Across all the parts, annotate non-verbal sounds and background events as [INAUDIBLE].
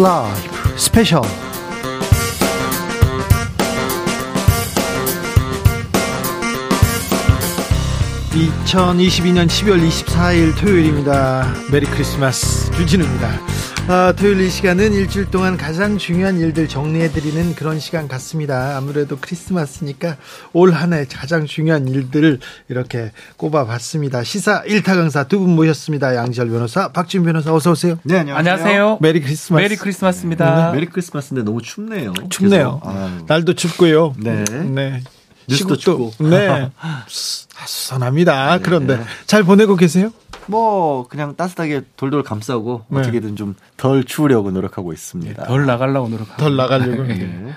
라이브 스페셜 2022년 12월 24일 토요일입니다. Merry Christmas 주진우입니다. 아, 토요일 이 시간은 일주일 동안 가장 중요한 일들 정리해드리는 그런 시간 같습니다. 아무래도 크리스마스니까 올 한 해 가장 중요한 일들을 이렇게 꼽아봤습니다. 시사 1타 강사 두 분 모셨습니다. 양지열 변호사, 박준 변호사 어서 오세요. 네, 안녕하세요. 안녕하세요. Merry Christmas. Merry Christmas입니다. Merry 크리스마스인데 너무 춥네요. 춥네요. 날도 춥고요. 네. 네. 시국도- 춥고. 네. [LAUGHS] 수선합니다. 그런데 잘 보내고 계세요? 뭐 그냥 따뜻하게 돌돌 감싸고 네. 어떻게든 좀 덜 추우려고 노력하고 있습니다. 덜 나가려고 노력하고 덜 나가려고. [LAUGHS] 네.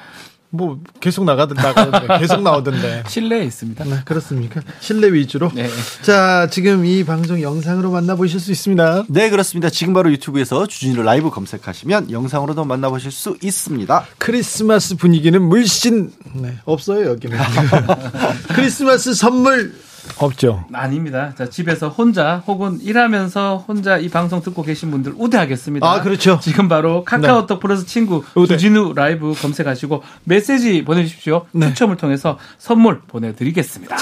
뭐 계속 나가던 나가던데 [LAUGHS] 계속 나오던데. 실내에 있습니다. 네, 그렇습니까? 실내 위주로. 네. 자, 지금 이 방송 영상으로 만나보실 수 있습니다. 네, 그렇습니다. 지금 바로 유튜브에서 주진우 라이브 검색하시면 영상으로도 만나보실 수 있습니다. 크리스마스 분위기는 물씬 네, 없어요 여기는. [LAUGHS] 크리스마스 선물 없죠. 아닙니다. 자, 집에서 혼자 혹은 일하면서 혼자 이 방송 듣고 계신 분들 우대하겠습니다. 아, 그렇죠. 지금 바로 카카오톡 플러스 친구 우대. 주진우 라이브 검색하시고 메시지 보내주십시오. 네. 추첨을 통해서 선물 보내드리겠습니다.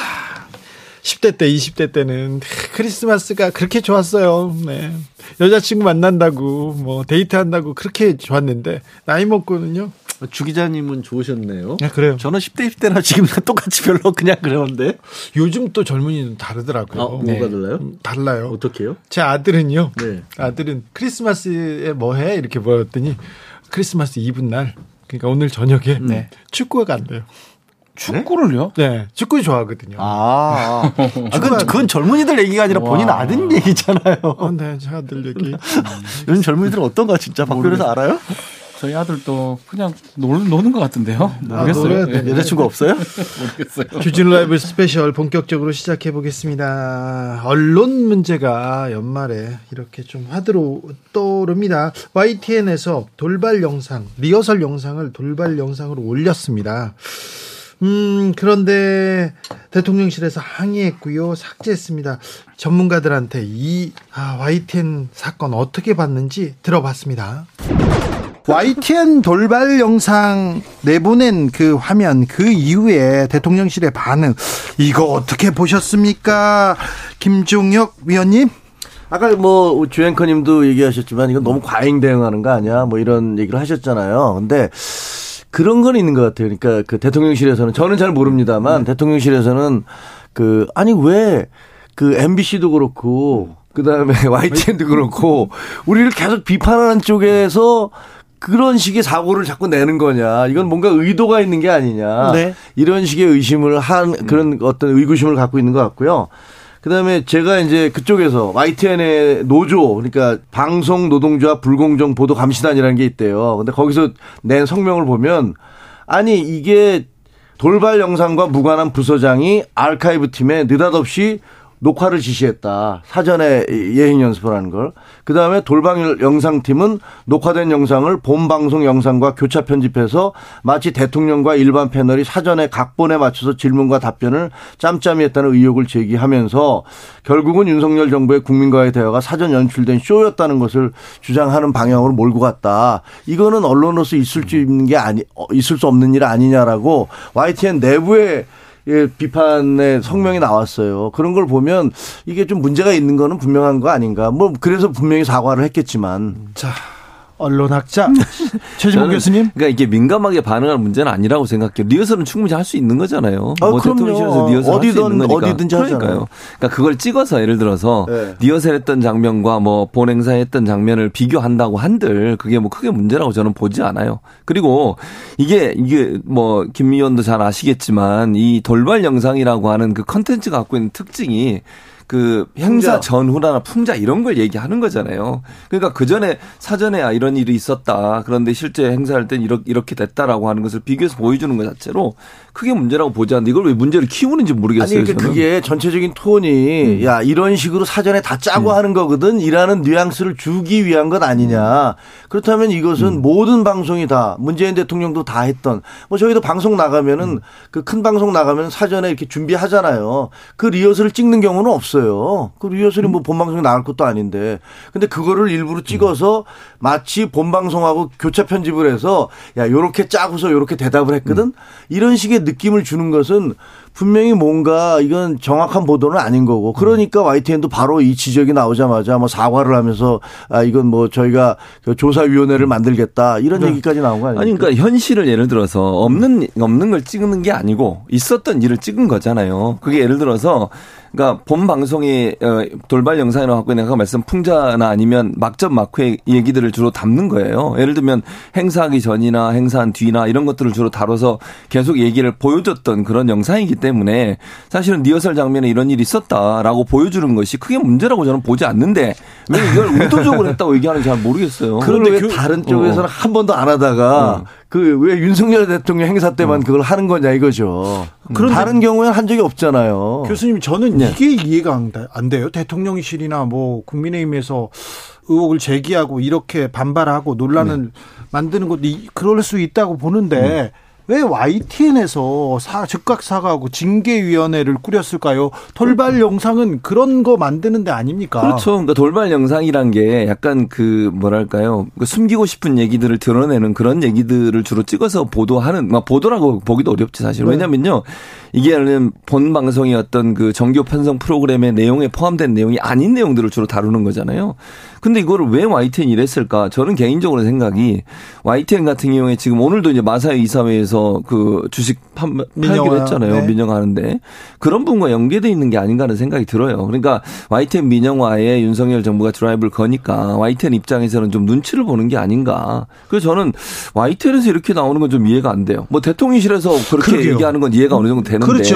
10대 때, 20대 때는 크리스마스가 그렇게 좋았어요. 네. 여자친구 만난다고, 뭐, 데이트한다고 그렇게 좋았는데, 나이 먹고는요. 주 기자님은 좋으셨네요. 네, 그래요. 저는 10대, 20대나 지금 똑같이 별로 [LAUGHS] 그냥 그러는데. 요즘 또 젊은이는 다르더라고요. 아, 뭐가 네. 달라요? 음, 달라요. 어떻게요? 제 아들은요. 네. 아들은 크리스마스에 뭐 해? 이렇게 물었더니 크리스마스 이브 날. 그러니까 오늘 저녁에 네. 축구가 간대요. 축구를요? 네. 축구 좋아하거든요. 아, 아 그건, 그건 젊은이들 얘기가 아니라 본인 와. 아드님 얘기잖아요. 어, 네, 제 아들 얘기. [LAUGHS] 요즘 젊은이들은 어떤가 진짜 박 변호사 알아요? 저희 아들도 그냥 놀, 노는 것 같은데요. 모르겠어요. 놀아야 네. 돼. 여자친구 없어요? [LAUGHS] 모르겠어요. 주진 라이브 스페셜 본격적으로 시작해 보겠습니다. 언론 문제가 연말에 이렇게 좀 화두로 떠오릅니다. YTN에서 돌발 영상, 리허설 영상을 돌발 영상으로 올렸습니다. 음, 그런데 대통령실에서 항의했고요. 삭제했습니다. 전문가들한테 이 아, YTN 사건 어떻게 봤는지 들어봤습니다. YTN 돌발 영상 내보낸 그 화면 그 이후에 대통령실의 반응 이거 어떻게 보셨습니까? 김종혁 위원님? 아까 뭐 주앵커님도 얘기하셨지만 이건 너무 과잉 대응하는 거 아니야? 뭐 이런 얘기를 하셨잖아요. 근데 그런 건 있는 것 같아요. 그러니까 그 대통령실에서는 저는 잘 모릅니다만 대통령실에서는 그 아니 왜 그 MBC도 그렇고 그 다음에 YTN도 그렇고 우리를 계속 비판하는 쪽에서 그런 식의 사고를 자꾸 내는 거냐. 이건 뭔가 의도가 있는 게 아니냐. 네. 이런 식의 의심을 한 그런 어떤 의구심을 갖고 있는 것 같고요. 그다음에 제가 이제 그쪽에서 YTN의 노조 그러니까 방송 노동조합 불공정 보도 감시단이라는 게 있대요. 근데 거기서 낸 성명을 보면 아니 이게 돌발 영상과 무관한 부서장이 아카이브 팀에 느닷없이 녹화를 지시했다. 사전에 예행 연습을 하는 걸. 그 다음에 돌방 영상팀은 녹화된 영상을 본 방송 영상과 교차 편집해서 마치 대통령과 일반 패널이 사전에 각본에 맞춰서 질문과 답변을 짬짬이 했다는 의혹을 제기하면서 결국은 윤석열 정부의 국민과의 대화가 사전 연출된 쇼였다는 것을 주장하는 방향으로 몰고 갔다. 이거는 언론으로서 있을 수 있는 게 아니, 어, 있을 수 없는 일 아니냐라고 YTN 내부에 예, 비판의 성명이 나왔어요. 그런 걸 보면 이게 좀 문제가 있는 거는 분명한 거 아닌가. 뭐 그래서 분명히 사과를 했겠지만 자, 언론학자 [LAUGHS] 최진봉 교수님. 그러니까 이게 민감하게 반응할 문제는 아니라고 생각해요. 리허설은 충분히 할 수 있는 거잖아요. 아, 뭐. 대통령실에서 리허설 할수 어디든, 있는 거니까. 어디든지 하잖아요. 그러니까 그걸 찍어서 예를 들어서 네. 리허설했던 장면과 뭐 본행사했던 장면을 비교한다고 한들 그게 뭐 크게 문제라고 저는 보지 않아요. 그리고 이게 이게 뭐김 의원도 잘 아시겠지만 이 돌발 영상이라고 하는 그 컨텐츠가 갖고 있는 특징이 그 행사. 전후나 풍자 이런 걸 얘기하는 거잖아요. 그러니까 그 전에 사전에 아 이런 일이 있었다. 그런데 실제 행사할 땐 이렇게 이렇게 됐다라고 하는 것을 비교해서 보여주는 것 자체로 크게 문제라고 보지 않는데 이걸 왜 문제를 키우는지 아니 모르겠어요. 그러니까 저는. 그게 전체적인 톤이 야 이런 식으로 사전에 다 짜고 하는 거거든 이라는 뉘앙스를 주기 위한 것 아니냐 그렇다면 이것은 모든 방송이 다 문재인 대통령도 다 했던 뭐 저희도 방송 나가면은 그 큰 방송 나가면 사전에 이렇게 준비하잖아요 그 리허설을 찍는 경우는 없어요. 그 리허설이 뭐 본방송에 나갈 것도 아닌데. 근데 그거를 일부러 찍어서 마치 본방송하고 교차 편집을 해서 야, 요렇게 짜고서 요렇게 대답을 했거든. 이런 식의 느낌을 주는 것은 분명히 뭔가 이건 정확한 보도는 아닌 거고 그러니까 YTN도 바로 이 지적이 나오자마자 뭐 사과를 하면서 아 이건 뭐 저희가 그 조사위원회를 만들겠다 이런 얘기까지 나온 거 아니에요? 아니 그러니까 현실을 예를 들어서 없는 없는 걸 찍는 게 아니고 있었던 일을 찍은 거잖아요. 그게 예를 들어서 그러니까 본 방송이 어, 돌발 영상이라고 하고 있는 아까 말씀 풍자나 아니면 막전 막후의 얘기들을 주로 담는 거예요. 예를 들면 행사하기 전이나 행사한 뒤나 이런 것들을 주로 다뤄서 계속 얘기를 보여줬던 그런 영상이기 때문에 사실은 리허설 장면에 이런 일이 있었다라고 보여주는 것이 크게 문제라고 저는 보지 않는데 왜 이걸 [LAUGHS] 의도적으로 했다고 얘기하는지 잘 모르겠어요. 그걸 왜 다른 쪽에서는 어. 한 번도 안 하다가 어. 그 왜 윤석열 대통령 행사 때만 그걸 하는 거냐 이거죠. 그런데- 다른 경우에는 한 적이 없잖아요. 교수님 저는 네. 이게 이해가 안, 돼- 돼요. 대통령실이나 뭐 국민의힘에서 의혹을 제기하고 이렇게 반발하고 논란을 네. 만드는 것도 이- 그럴 수 있다고 음. 보는데 왜 YTN에서 사, 즉각 사과하고 징계위원회를 꾸렸을까요? 돌발 영상은 그런 거 만드는 데 아닙니까? 그렇죠. 그러니까 돌발 영상이란 게 약간 그 뭐랄까요. 그 숨기고 싶은 얘기들을 드러내는 그런 얘기들을 주로 찍어서 보도하는, 막 보도라고 보기도 어렵지 사실. 네. 왜냐면요. 이게 본 방송의 어떤 그 정규 편성 프로그램의 내용에 포함된 내용이 아닌 내용들을 주로 다루는 거잖아요. 근데 이거를 왜 YTN 이랬을까? 저는 개인적으로 생각이 YTN 같은 경우에 지금 오늘도 이제 마사회 이사회에서 그 주식 판, 팔기로 했잖아요. 네. 민영화하는데 그런 부분과 연계돼 있는 게 아닌가 하는 생각이 들어요. 그러니까 YTN 민영화에 윤석열 정부가 드라이브를 거니까 YTN 입장에서는 좀 눈치를 보는 게 아닌가. 그래서 저는 YTN에서 이렇게 나오는 건 좀 이해가 안 돼요. 뭐 대통령실에서 그렇게 그러게요. 얘기하는 건 이해가 어느 정도 되는 데 그렇죠.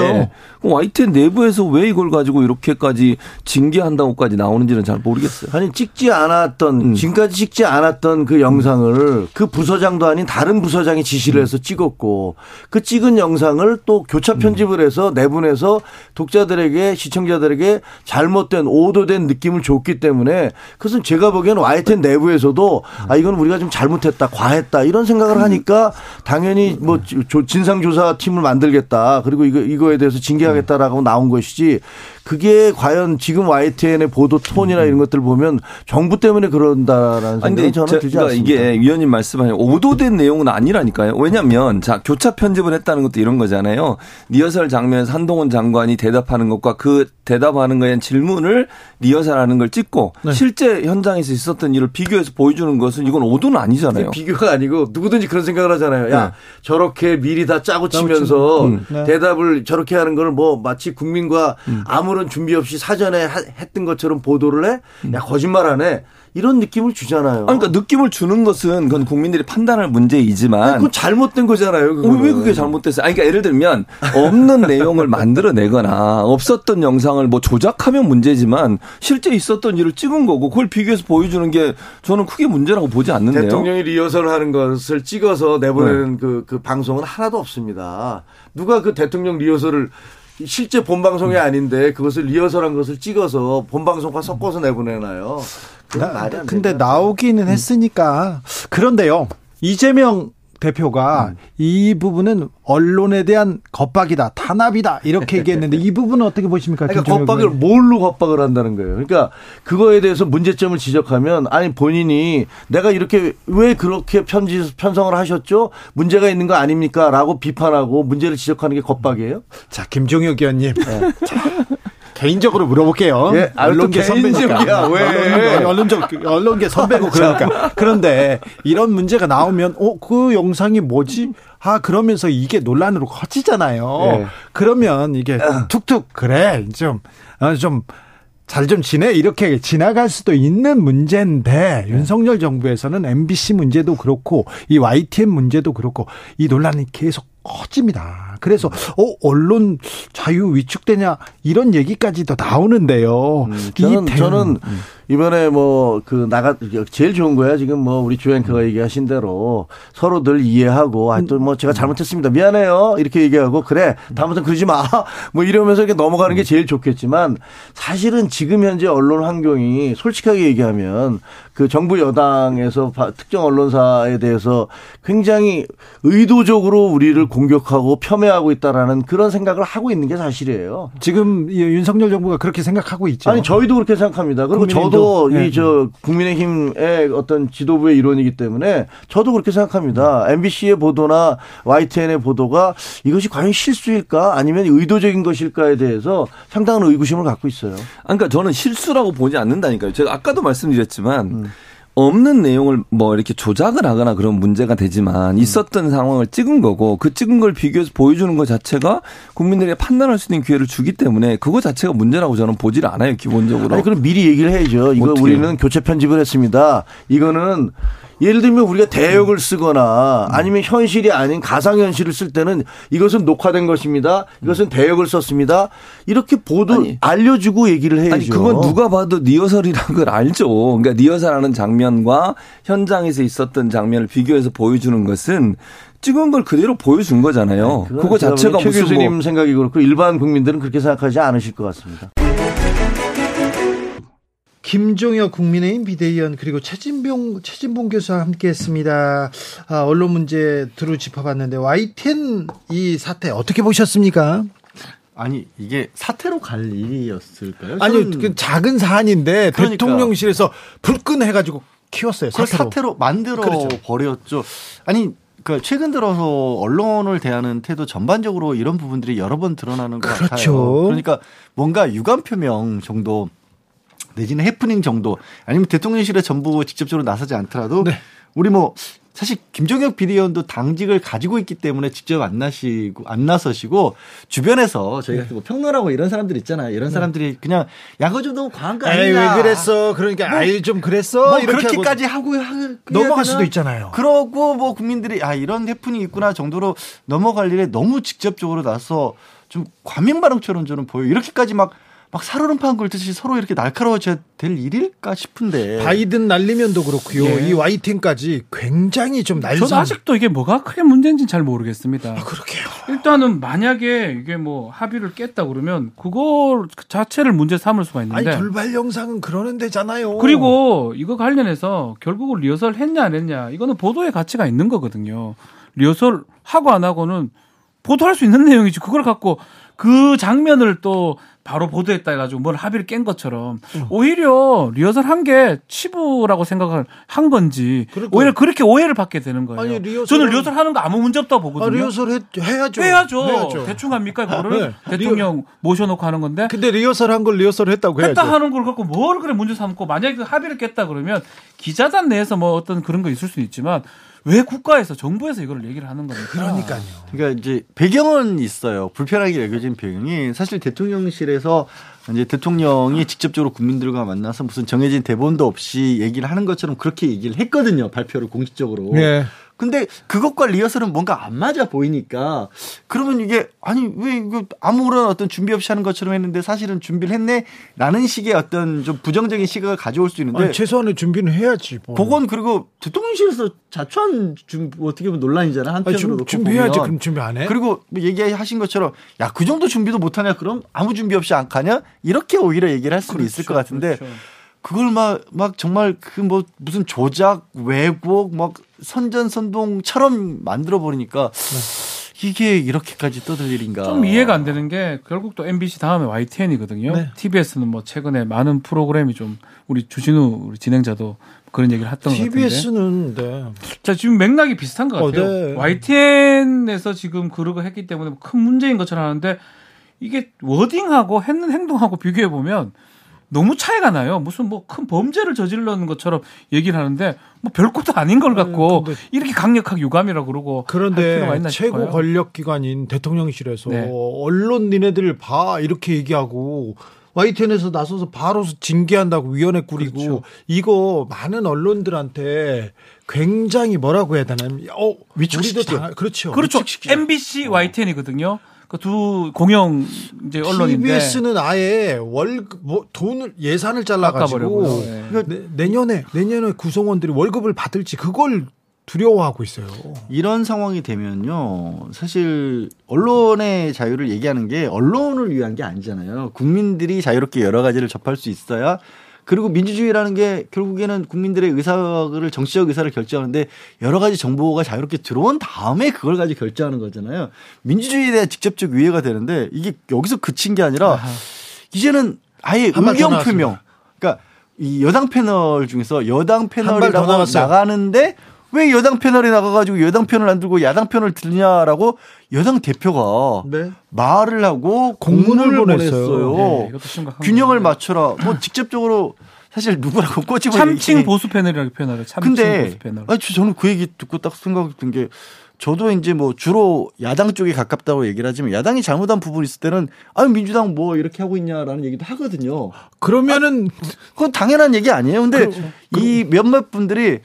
그럼 YTN 내부에서 왜 이걸 가지고 이렇게까지 징계한다고까지 나오는지는 잘 모르겠어요. 아니 찍지 않았던 음. 지금까지 찍지 않았던 그 영상을 그 부서장도 아닌 다른 부서장이 지시를 해서 찍었고 그 찍은 영상을 또 교차 편집을 해서 내보내서 독자들에게 시청자들에게 잘못된 오도된 느낌을 줬기 때문에 그것은 제가 보기에는 YTN 내부에서도 아 이건 우리가 좀 잘못했다 과했다 이런 생각을 하니까 당연히 뭐 진상조사 팀을 만들겠다. 그리고 이거 이거에 대해서 징계하겠다라고 나온 것이지 그게 과연 지금 YTN의 보도 톤이나 이런 것들 보면 정부 때문에 그런다라는 생각이 저는 저, 들지 그러니까 않습니다. 이게 위원님 말씀하신 오도된 내용은 아니라니까요. 왜냐하면 자 교차 편집을 했다는 것도 이런 거잖아요. 리허설 장면에서 한동훈 장관이 대답하는 것과 그 대답하는 거에 대한 질문을 리허설하는 걸 찍고 네. 실제 현장에서 있었던 일을 비교해서 보여주는 것은 이건 오도는 아니잖아요. 비교가 아니고 누구든지 그런 생각을 하잖아요. 야 네. 저렇게 미리 다 짜고 치면서 음. 네. 대답을 저렇게 하는 걸 뭐 마치 국민과 아무 런 준비 없이 사전에 하- 했던 것처럼 보도를 해? 야 거짓말하네. 이런 느낌을 주잖아요. 아니, 그러니까 느낌을 주는 것은 그건 국민들이 판단할 문제이지만 아니, 그건 잘못된 거잖아요. 어, 그거는. 왜 그게 잘못됐어요? 아니, 그러니까 예를 들면 없는 [LAUGHS] 내용을 만들어내거나 없었던 영상을 뭐 조작하면 문제지만 실제 있었던 일을 찍은 거고 그걸 비교해서 보여주는 게 저는 크게 문제라고 보지 않는데요. 대통령이 리허설을 하는 것을 찍어서 내보내는 네. 그, 그 방송은 하나도 없습니다. 누가 그 대통령 리허설을 실제 본방송이 아닌데 그것을 리허설한 것을 찍어서 본방송과 섞어서 내보내나요? 그건 나- 근데 된다. 나오기는 했으니까 그런데요 이재명 대표가 음. 이 부분은 언론에 대한 겁박이다 탄압이다 이렇게 얘기했는데 이 부분은 어떻게 보십니까? 그러니까 겁박을 의원님? 뭘로 겁박을 한다는 거예요. 그러니까 그거에 대해서 문제점을 지적하면 아니 본인이 내가 이렇게 왜 그렇게 편지 편성을 하셨죠? 문제가 있는 거 아닙니까?라고 비판하고 문제를 지적하는 게 겁박이에요. 자 김종혁 의원님 자, [LAUGHS] 개인적으로 물어볼게요. 예, 아, 또 언론계 선배니까. 왜? 언론, 언론적 언론계 선배고 그러니까. 그런데 이런 문제가 나오면 어 그 영상이 뭐지? 아 그러면서 이게 논란으로 커지잖아요. 예. 그러면 이게 툭툭 그래 좀좀 잘좀 지내 이렇게 지나갈 수도 있는 문제인데 윤석열 정부에서는 MBC 문제도 그렇고 이 YTN 문제도 그렇고 이 논란이 계속 커집니다. 그래서 어 언론 자유 위축되냐 이런 얘기까지도 나오는데요. 음, 저는 이 대- 저는 이번에 뭐 그 나가 제일 좋은 거야 지금 뭐 우리 주앵커가 얘기하신 대로 서로들 이해하고 아또 뭐 제가 잘못했습니다. 미안해요. 이렇게 얘기하고 그래. 다음부터 그러지 마. [LAUGHS] 뭐 이러면서 이렇게 넘어가는 게 제일 좋겠지만 사실은 지금 현재 언론 환경이 솔직하게 얘기하면 그 정부 여당에서 바- 특정 언론사에 대해서 굉장히 의도적으로 우리를 공격하고 폄훼하고 있다라는 그런 생각을 하고 있는 게 사실이에요. 지금 이 윤석열 정부가 그렇게 생각하고 있죠. 아니 저희도 그렇게 생각합니다. 그리고 국민의힘도. 저도 네. 이저 국민의힘의 어떤 지도부의 일원이기 때문에 저도 그렇게 생각합니다. MBC의 보도나 YTN의 보도가 이것이 과연 실수일까 아니면 의도적인 것일까에 대해서 상당한 의구심을 갖고 있어요. 그러니까 저는 실수라고 보지 않는다니까요. 제가 아까도 말씀드렸지만 없는 내용을 뭐 이렇게 조작을 하거나 그런 문제가 되지만 있었던 상황을 찍은 거고 그 찍은 걸 비교해서 보여주는 것 자체가 국민들에게 판단할 수 있는 기회를 주기 때문에 그거 자체가 문제라고 저는 보질 않아요. 기본적으로. 아니 그럼 미리 얘기를 해야죠. 이거 우리는 교체 편집을 했습니다. 이거는 예를 들면 우리가 대역을 쓰거나 아니면 현실이 아닌 가상 현실을 쓸 때는 이것은 녹화된 것입니다. 이것은 대역을 썼습니다. 이렇게 보도 아니. 알려주고 얘기를 해야죠. 아니 그건 누가 봐도 리허설이라는 걸 알죠. 그러니까 리허설하는 장면과 현장에서 있었던 장면을 비교해서 보여주는 것은 찍은 걸 그대로 보여준 거잖아요. 그거 자체가 무슨 교수님 뭐 생각이 그렇고 일반 국민들은 그렇게 생각하지 않으실 것 같습니다. 김종혁 국민의힘 비대위원 그리고 최진봉 최진봉 교수와 함께했습니다. 아, 언론 문제 두루 짚어봤는데 YTN 이 사태 어떻게 보셨습니까? 아니 이게 사태로 갈 일이었을까요? 아니요, 저는 그 작은 사안인데 그러니까. 대통령실에서 불끈 해가지고 키웠어요. 사태로. 사태로 만들어 그렇죠. 버렸죠. 아니 그 최근 들어서 언론을 대하는 태도 전반적으로 이런 부분들이 여러 번 드러나는 것 그렇죠. 같아요. 그러니까 뭔가 유감 표명 정도 내지는 해프닝 정도 아니면 대통령실에 전부 직접적으로 나서지 않더라도 네. 우리 뭐 사실 김종혁 비대위원도 당직을 가지고 있기 때문에 직접 안 나시고 안 나서시고 주변에서 저희 같은 뭐 평론하고 이런 사람들 있잖아요. 이런 사람들이 그냥 야거 좀 너무 과한 거 아니냐. 왜 그랬어? 그러니까 뭐, 아이 좀 그랬어. 뭐 이렇게 그렇게까지 하고 하고, 하- 넘어갈 수도? 있잖아요. 그러고 뭐 국민들이 아 이런 해프닝이 있구나 정도로 넘어갈 일에 너무 직접적으로 나서 좀 과민 반응처럼 저는 보여. 요 이렇게까지 막 막 살얼음판 긁듯이 서로 이렇게 날카로워져야 될 일일까 싶은데. 바이든 날리면도 그렇고요. 예. 이 YTN까지 굉장히 좀 날선. 저도 아직도 이게 뭐가 크게 문제인지는 잘 모르겠습니다. 아, 그렇게요. 일단은 만약에 이게 뭐 합의를 깼다 그러면 그걸 자체를 문제 삼을 수가 아니 있는데 돌발 영상은 그러는 데잖아요. 그리고 이거 관련해서 결국은 리허설 했냐 안 했냐 이거는 보도의 가치가 있는 거거든요. 리허설 하고 안 하고는 보도할 수 있는 내용이지 그걸 갖고 그 장면을 또 바로 보도했다 해가지고 뭘 합의를 깬 것처럼 음. 오히려 리허설 한 게 치부라고 생각을 한 건지 그러니까. 오히려 그렇게 오해를 받게 되는 거예요. 아니, 리허설은- 저는 리허설 하는 거 아무 문제 없다고 아, 보거든요. 리허설 해, 해야죠. 해야죠. 해야죠. 대충 합니까? 그거를 네. 대통령 모셔놓고 하는 건데 근데 리허설 한 걸 리허설 했다고 해야죠. 했다 하는 걸 갖고 뭘 그래 문제 삼고 만약에 그 합의를 깼다 그러면 기자단 내에서 뭐 어떤 그런 거 있을 수 있지만 왜 국가에서 정부에서 이걸 얘기를 하는 겁니까? 그러니까요. 그러니까 이제 배경은 있어요. 불편하게 여겨진 배경이 사실 대통령실에서 이제 대통령이 직접적으로 국민들과 만나서 무슨 정해진 대본도 없이 얘기를 하는 것처럼 그렇게 얘기를 했거든요. 발표를 공식적으로. 네. 근데 그것과 리허설은 뭔가 안 맞아 보이니까 그러면 이게 아니 왜 이거 아무런 어떤 준비 없이 하는 것처럼 했는데 사실은 준비를 했네라는 식의 어떤 좀 부정적인 시각을 가져올 수 있는데 아니, 최소한의 준비는 해야지. 뭐. 그건 그리고 대통령실에서 자초한 준 어떻게 보면 논란이잖아 아니, 한편으로 준, 놓고 준비해야지. 보면. 그럼 준비 안 해? 그리고 뭐 얘기하신 것처럼 야 그 정도 준비도 못 하냐 그럼 아무 준비 없이 안 가냐 이렇게 오히려 얘기를 할 수도 있을 것 같은데 그렇죠. 그걸 막 막 정말 그 뭐 무슨 조작 왜곡 막 선전선동처럼 만들어 버리니까 이게 이렇게까지 떠들 일인가 좀 이해가 안 되는 게 결국 또 MBC 다음에 YTN이거든요. 네. TBS는 뭐 최근에 많은 프로그램이 좀 우리 주진우 우리 진행자도 그런 얘기를 했던 것 같은데. TBS는 네. 자 지금 맥락이 비슷한 것 어, 같아요. 네. YTN에서 지금 그러고 했기 때문에 큰 문제인 것처럼 하는데 이게 워딩하고 했는 행동하고 비교해 보면 너무 차이가 나요. 무슨 뭐 큰 범죄를 저질러는 것처럼 얘기를 하는데 뭐 별것도 아닌 걸 갖고 근데- 이렇게 강력하게 유감이라 그러고 할 필요가 그런데 최고. 권력 기관인 대통령실에서 네. 언론 니네들 봐 이렇게 얘기하고 YTN에서 나서서 바로 징계한다고 위원회 꾸리고 그렇죠. 이거 많은 언론들한테 굉장히 뭐라고 해야 되나? 어, 위축시키죠. 그렇죠. 그렇죠. 위축시키죠. MBC, YTN이거든요. 그 두 공영 이제 언론인데 TBS는 아예 월급 뭐 돈을 예산을 잘라가지고. 네. 이거 내, 내년에 내년에 구성원들이 월급을 받을지 그걸 두려워하고 있어요. 이런 상황이 되면요. 사실 언론의 자유를 얘기하는 게 언론을 위한 게 아니잖아요. 국민들이 자유롭게 여러 가지를 접할 수 있어야 그리고 민주주의라는 게 결국에는 국민들의 의사를 정치적 의사를 결정하는데 여러 가지 정보가 자유롭게 들어온 다음에 그걸 가지고 결정하는 거잖아요. 민주주의에 대한 직접적 위해가 되는데 이게 여기서 그친 게 아니라 이제는 아예 의견. 표명. 그러니까 이 여당 패널 중에서 여당 패널이라고. 나가는데 왜 여당 패널이 나가가지고 여당 편을 안 들고 야당 편을 들냐라고 여당 대표가 네. 말을 하고 공문을 공문을 보냈어요. 보냈어요. 네, 균형을. 맞춰라. 뭐 직접적으로 사실 누구라고 [LAUGHS] 꼬집어 참칭 보수 패널이라고 표현하래. 참칭 근데 보수 패널. 아니, 저- 저는 그 얘기 듣고 딱 생각이 든게 저도 이제 뭐 주로 야당 쪽에 가깝다고 얘기를 하지만 야당이 잘못한 부분이 있을 때는 아유 민주당 뭐 이렇게 하고 있냐라는 얘기도 하거든요. 그러면은 그건 당연한 얘기 아니에요. 근데 그렇죠. 이 몇몇 분들이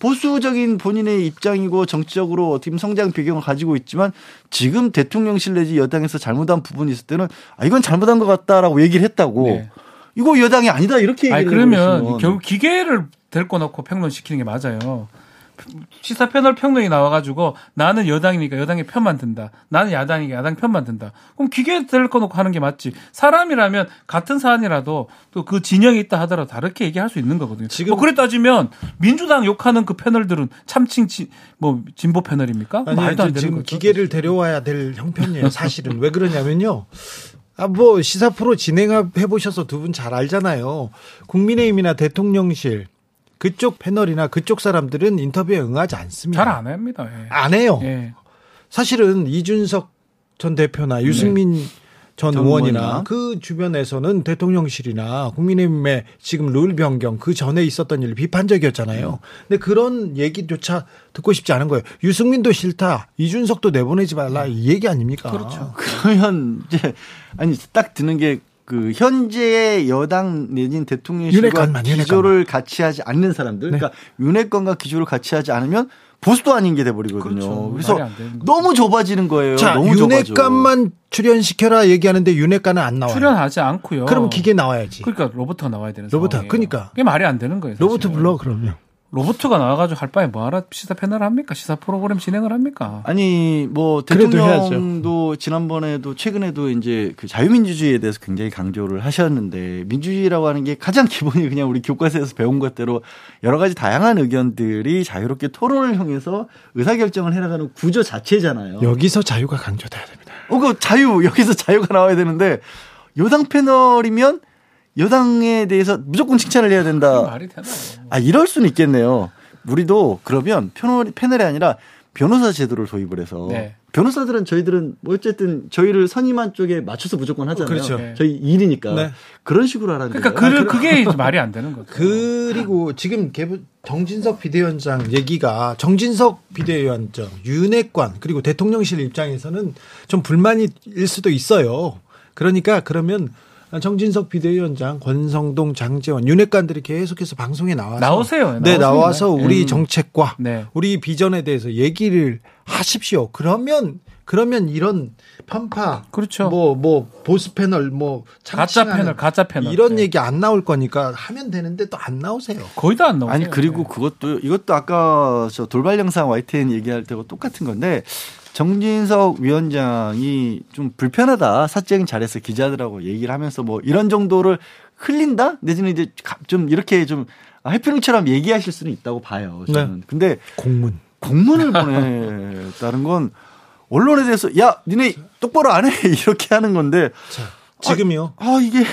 보수적인 본인의 입장이고 정치적으로 어떻게 보면 성장 배경을 가지고 있지만 지금 대통령실 내지 여당에서 잘못한 부분이 있을 때는 아 이건 잘못한 것 같다라고 얘기를 했다고 네. 이거 여당이 아니다 이렇게 얘기를 아니 그러면 결국 기계를 데리고 놓고 평론시키는 게 맞아요. 시사 패널 평론이 나와가지고 나는 여당이니까 여당의 편만 든다. 나는 야당이니까 야당 편만 든다. 그럼 기계 데리고 놓고 하는 게 맞지. 사람이라면 같은 사안이라도 또 그 진영이 있다 하더라도 다르게 얘기할 수 있는 거거든요. 지금- 뭐 그래 따지면 민주당 욕하는 그 패널들은 참칭 지, 뭐 진보 패널입니까? 아니 말도 안 되는 지금 거죠. 기계를 데려와야 될 형편이에요. 사실은 왜 그러냐면요. 아 뭐 시사 프로 진행해 보셔서 두 분 잘 알잖아요. 국민의힘이나 대통령실 그쪽 패널이나 그쪽 사람들은 인터뷰에 응하지 않습니다. 잘 안 합니다. 예. 안 해요. 예. 사실은 이준석 전 대표나 유승민 전전 의원이나 의원이나. 그 주변에서는 대통령실이나 국민의힘의 지금 룰 변경 그 전에 있었던 일 비판적이었잖아요. 근데 그런 얘기조차 듣고 싶지 않은 거예요. 유승민도 싫다. 이준석도 내보내지 말라. 이 얘기 아닙니까? 그렇죠. 그러면 이제 아니 딱 드는 게 그 현재의 여당 내진 대통령실과 윤핵관만, 윤핵관만. 기조를 같이 하지 않는 사람들, 네. 그러니까 윤핵관과 기조를 같이 하지 않으면 보수도 아닌 게 돼버리거든요. 그렇죠. 그래서. 너무 좁아지는 거예요. 자, 너무 좁아져. 윤핵관만 출연시켜라 얘기하는데 윤핵관은 안 나와요. 출연하지 않고요. 그럼 기계 나와야지. 그러니까 로버트가 나와야 되는 로버트, 상황이에요. 그러니까. 그게 말이 안 되는 거예요. 사실은. 로버트 불러 그러면. 로버트가 나와가지고 할 바에 뭐하라 시사 패널 합니까? 시사 프로그램 진행을 합니까? 아니 뭐 그래도 대통령도 지난번에도 최근에도 이제 그 자유민주주의에 대해서 굉장히 강조를 하셨는데 민주주의라고 하는 게 가장 기본이 그냥 우리 교과서에서 배운 것대로 여러 가지 다양한 의견들이 자유롭게 토론을 통해서 의사결정을 해나가는 구조 자체잖아요. 여기서 자유가 강조돼야 됩니다. 어, 그 자유 여기서 자유가 나와야 되는데 여당 패널이면 여당에 대해서 무조건 칭찬을 해야 된다. 말이 되나요? 아 이럴 수는 있겠네요. 우리도 그러면 패널, 패널이 아니라 변호사 제도를 도입을 해서 네. 변호사들은 저희들은 뭐 어쨌든 저희를 선임한 쪽에 맞춰서 무조건 하잖아요. 그렇죠. 네. 저희 일이니까 네. 그런 식으로 하라는 그러니까 거예요. 그, 그게 이제 말이 안 되는 거죠. 그리고 지금 정진석 비대위원장 얘기가 정진석 비대위원장 윤핵관 그리고 대통령실 입장에서는 좀 불만일 수도 있어요. 그러니까 그러면 정진석 비대위원장, 권성동, 장재원 윤핵관들이 계속해서 방송에 나와서 나오세요. 네, 나오세요. 나와서 네. 우리 음. 정책과 네. 우리 비전에 대해서 얘기를 하십시오. 그러면 그러면 이런 편파, 그렇죠. 뭐 뭐 보수 패널, 뭐 가짜 패널, 가짜 패널. 이런 네. 얘기 안 나올 거니까 하면 되는데 또 안 나오세요. 거의 다 안 나오죠. 아니 그리고 그것도 이것도 아까 저 돌발 영상 YTN 얘기할 때와 똑같은 건데 정진석 위원장이 좀 불편하다 사적인 자리에서 기자들하고 얘기를 하면서 뭐 이런 정도를 흘린다 내지는 이제 가- 좀 이렇게 좀 해피링처럼 얘기하실 수는 있다고 봐요. 저는. 근데 공문. 공문을 보냈다는 건 언론에 대해서 야 니네 똑바로 안 해 [LAUGHS] 이렇게 하는 건데 자, 지금요. 아 이게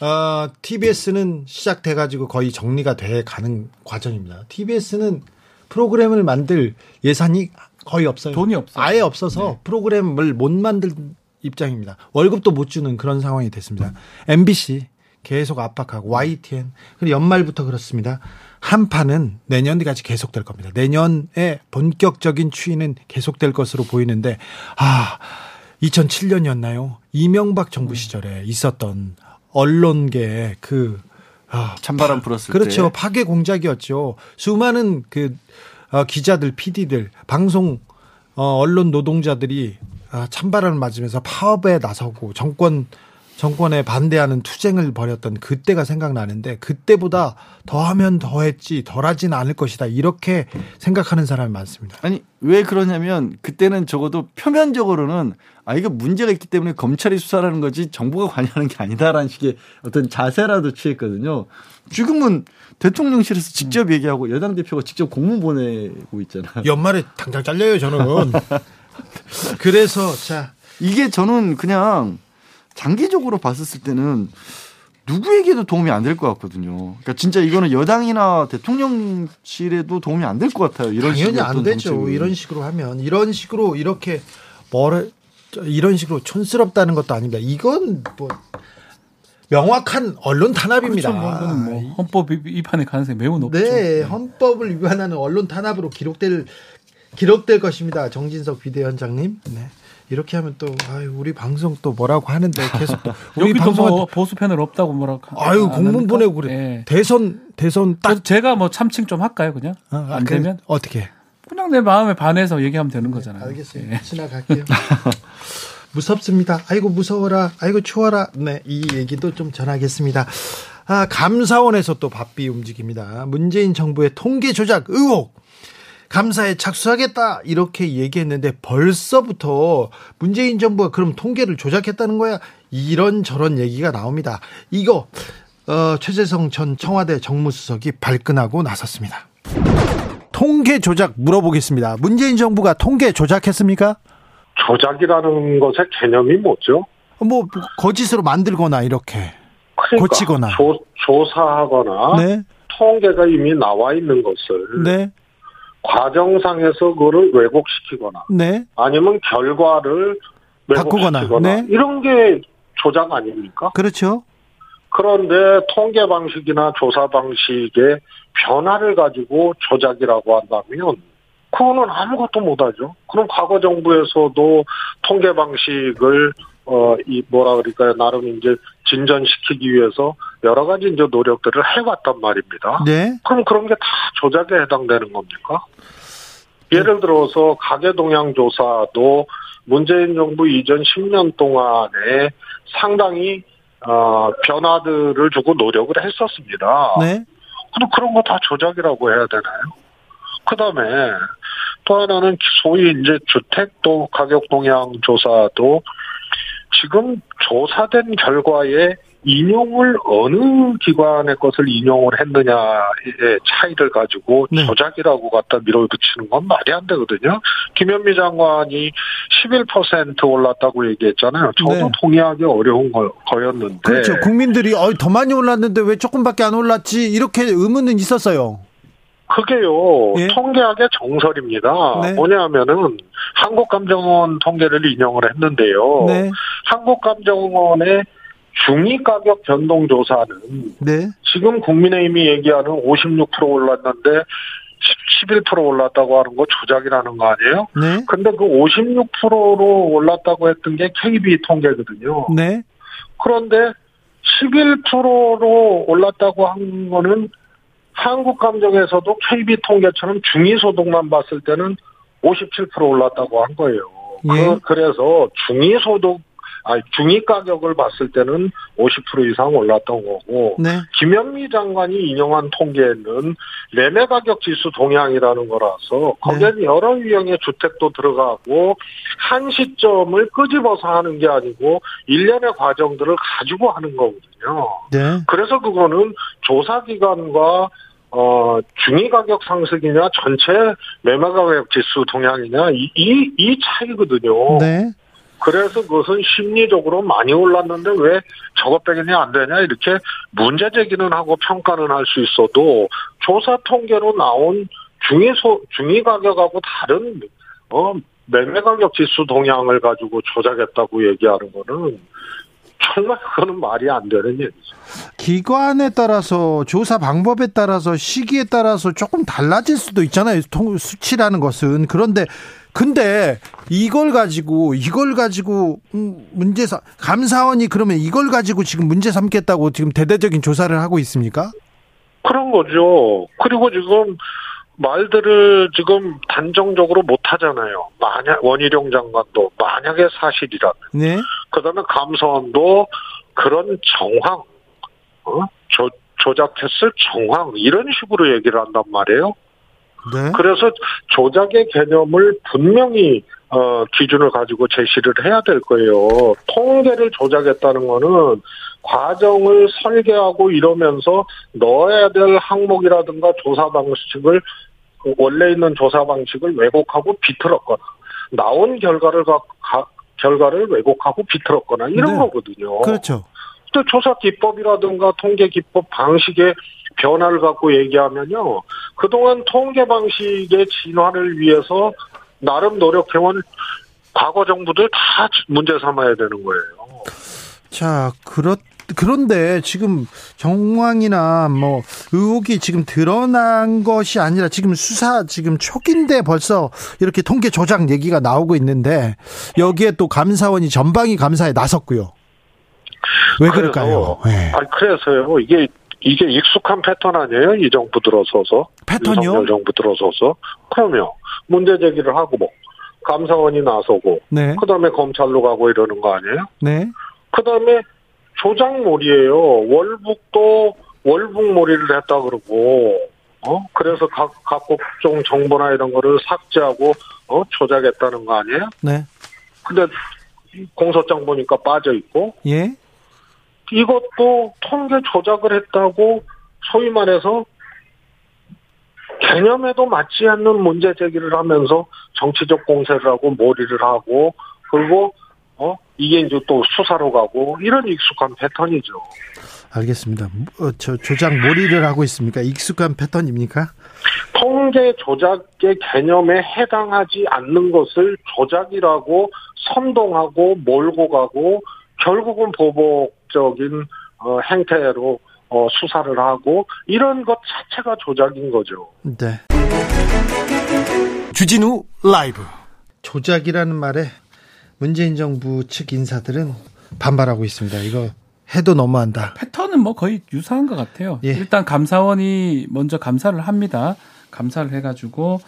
어, TBS는 시작돼가지고 거의 정리가 돼 가는 과정입니다. TBS는 프로그램을 만들 예산이 거의 없어요. 돈이 없어요. 아예 없어서 프로그램을 못 만들 입장입니다. 월급도 못 주는 그런 상황이 됐습니다. MBC 계속 압박하고 YTN 그리고 연말부터 그렇습니다. 한판은 내년까지 계속될 겁니다. 내년에 본격적인 추이는 계속될 것으로 보이는데 아 2007년이었나요? 이명박 정부 시절에 있었던 언론계의 그 아, 찬바람 불었을 그렇죠. 때 파괴 공작이었죠. 수많은 그 어, 기자들, PD들, 방송 어, 언론 노동자들이 아, 찬바람을 맞으면서 파업에 나서고 정권 정권에 반대하는 투쟁을 벌였던 그때가 생각나는데 그때보다 더하면 더했지 덜하진 않을 것이다 이렇게 생각하는 사람이 많습니다. 아니 왜 그러냐면 그때는 적어도 표면적으로는 아 이거 문제가 있기 때문에 검찰이 수사하는 거지 정부가 관여하는 게 아니다라는 식의 어떤 자세라도 취했거든요. 지금은 대통령실에서 직접 얘기하고 여당 대표가 직접 공문 보내고 있잖아요. 연말에 당장 잘려요 저는. [LAUGHS] 그래서 자 이게 저는 그냥 장기적으로 봤었을 때는 누구에게도 도움이 안 될 것 같거든요. 그러니까 진짜 이거는 여당이나 대통령실에도 도움이 안 될 것 같아요. 이런 당연히 안 되죠. 정책은. 이런 식으로 하면 이런 식으로 이렇게 뭐를 이런 식으로 촌스럽다는 것도 아닙니다. 이건 뭐 명확한 언론 탄압입니다. 그렇죠. 뭐, 뭐 헌법 위- 위반의 가능성이 매우 높죠. 네, 헌법을 위반하는 언론 탄압으로 기록될 기록될 것입니다. 정진석 비대위원장님. 네. 이렇게 하면 또 아유, 우리 방송 또 뭐라고 하는데 계속 또 [LAUGHS] 우리 방송 뭐 보수 패널 없다고 뭐라고 아유 안 공문? 보내고 그래. 예. 대선 대선 딱 저- 제가 뭐 참칭 좀 할까요, 그냥? 어, 안 아, 그래. 되면 어떻게? 그냥 내 마음에 반해서 얘기하면 되는 거잖아요. 알겠습니다. 예. 지나갈게요. [LAUGHS] 무섭습니다. 아이고 무서워라. 아이고 추워라. 네, 이 얘기도 좀 전하겠습니다. 아, 감사원에서 또 바삐 움직입니다. 문재인 정부의 통계 조작 의혹. 감사에 착수하겠다 이렇게 얘기했는데 벌써부터 문재인 정부가 그럼 통계를 조작했다는 거야 이런 저런 얘기가 나옵니다. 이거 어, 최재성 전 청와대 정무수석이 발끈하고 나섰습니다. 통계 조작 물어보겠습니다. 문재인 정부가 통계 조작했습니까? 조작이라는 것의 개념이 뭐죠? 뭐 거짓으로 만들거나 이렇게 그러니까 고치거나. 조, 조사하거나 네, 통계가 이미 나와 있는 것을 네, 과정상에서 그거를 왜곡시키거나 네, 아니면 결과를 바꾸거나, 왜곡시키거나 네. 이런 게 조작 아닙니까? 그렇죠. 그런데 통계 방식이나 조사 방식의 변화를 가지고 조작이라고 한다면 그거는 아무것도 못하죠. 그럼 과거 정부에서도 통계 방식을 어 이 뭐라 그럴까요 나름 이제 진전시키기 위해서 여러 가지 이제 노력들을 해왔단 말입니다. 네, 그럼 그런 게 다 조작에 해당되는 겁니까? 예를 들어서 가계 동향 조사도 문재인 정부 이전 10년 동안에 상당히 어, 변화들을 주고 노력을 했었습니다. 네, 그럼 그런 거 다 조작이라고 해야 되나요? 그 다음에 또 하나는 소위 이제 주택도 가격 동향 조사도 지금 조사된 결과에 인용을 어느 기관의 것을 인용을 했느냐의 차이를 가지고 네. 조작이라고 갖다 밀어붙이는 건 말이 안 되거든요. 김현미 장관이 11% 올랐다고 얘기했잖아요. 저도 네. 동의하기 어려운 거, 거였는데. 그렇죠. 국민들이 어, 더 많이 올랐는데 왜 조금밖에 안 올랐지 이렇게 의문은 있었어요. 그게요 예. 통계학의 정설입니다. 네. 뭐냐면은 한국감정원 통계를 인용을 했는데요. 네, 한국감정원의 중위 가격 변동 조사는 네, 지금 국민의힘이 얘기하는 56% 올랐는데 11% 올랐다고 하는 거 조작이라는 거 아니에요? 네, 근데 그 56%로 올랐다고 했던 게 KB 통계거든요. 네, 그런데 11%로 올랐다고 한 거는 한국 감정에서도 KB 통계처럼 중위 소득만 봤을 때는 57% 올랐다고 한 거예요. 예. 그, 그래서 중위 소득, 아니, 중위 가격을 봤을 때는 50% 이상 올랐던 거고, 네, 김현미 장관이 인용한 통계는 매매 가격 지수 동향이라는 거라서 거기에는 여러 유형의 주택도 들어가고 한 시점을 끄집어서 하는 게 아니고 일련의 과정들을 가지고 하는 거거든요. 네, 그래서 그거는 조사 기간과 어, 중위 가격 상승이냐, 전체 매매 가격 지수 동향이냐, 이, 이, 이 차이거든요. 네, 그래서 그것은 심리적으로 많이 올랐는데 왜 저것 빼기는 안 되냐 이렇게 문제 제기는 하고 평가는 할 수 있어도 조사 통계로 나온 중위 소 중위 가격하고 다른 어 매매 가격 지수 동향을 가지고 조작했다고 얘기하는 거는 정말 그거는 말이 안 되는 얘기죠. 기관에 따라서 조사 방법에 따라서 시기에 따라서 조금 달라질 수도 있잖아요. 통- 수치라는 것은 그런데 근데 이걸 가지고 이걸 가지고 음, 문제 삼 감사원이 그러면 이걸 가지고 지금 문제 삼겠다고 지금 대대적인 조사를 하고 있습니까? 그런 거죠. 그리고 지금 말들을 지금 단정적으로 못 하잖아요. 만약 원희룡 장관도 만약에 사실이라면 네, 그다음에 감사원도 그런 정황, 어? 조, 조작했을 정황 이런 식으로 얘기를 한단 말이에요. 네. 그래서 조작의 개념을 분명히 어, 기준을 가지고 제시를 해야 될 거예요. 통계를 조작했다는 거는 과정을 설계하고 이러면서 넣어야 될 항목이라든가 조사 방식을 그 원래 있는 조사 방식을 왜곡하고 비틀었거나 나온 결과를 가, 가- 결과를 왜곡하고 비틀었거나 이런 네. 거거든요. 그렇죠. 또 조사 기법이라든가 통계 기법 방식의 변화를 갖고 얘기하면요. 그동안 통계 방식의 진화를 위해서 나름 노력해온 과거 정부들 다 문제 삼아야 되는 거예요. 자, 그렇 그런데 지금 정황이나 뭐 의혹이 지금 드러난 것이 아니라 지금 수사 지금 초기인데 벌써 이렇게 통계 조작 얘기가 나오고 있는데 여기에 또 감사원이 전방위 감사에 나섰고요. 왜 그럴까요? 예. 아니, 그래서요. 이게 이게 익숙한 패턴 아니에요? 이 정부 들어서서. 패턴이요? 정부 들어서서. 그러면 문제 제기를 하고 뭐 감사원이 나서고 네. 그다음에 검찰로 가고 이러는 거 아니에요? 네. 그다음에 조작몰이에요. 월북도 월북몰이를 했다 그러고 어 그래서 각 각 국종 정보나 이런 거를 삭제하고 어 조작했다는 거 아니에요? 네. 근데 공소장 보니까 빠져 있고 예. 이것도 통계 조작을 했다고 소위 말해서 개념에도 맞지 않는 문제 제기를 하면서 정치적 공세를 하고 몰이를 하고 그리고 어 이게 이제 또 수사로 가고 이런 익숙한 패턴이죠. 알겠습니다. 어, 저 조작 몰이를 하고 있습니까? 익숙한 패턴입니까? 통계 조작의 개념에 해당하지 않는 것을 조작이라고 선동하고 몰고 가고 결국은 보복 적인 어, 행태로 어, 수사를 하고 이런 것 자체가 조작인 거죠. 네. 주진우 라이브. 조작이라는 말에 문재인 정부 측 인사들은 반발하고 있습니다. 이거 해도 너무한다. 패턴은 뭐 거의 유사한 것 같아요. 예. 일단 감사원이 먼저 감사를 합니다. 감사를 해가지고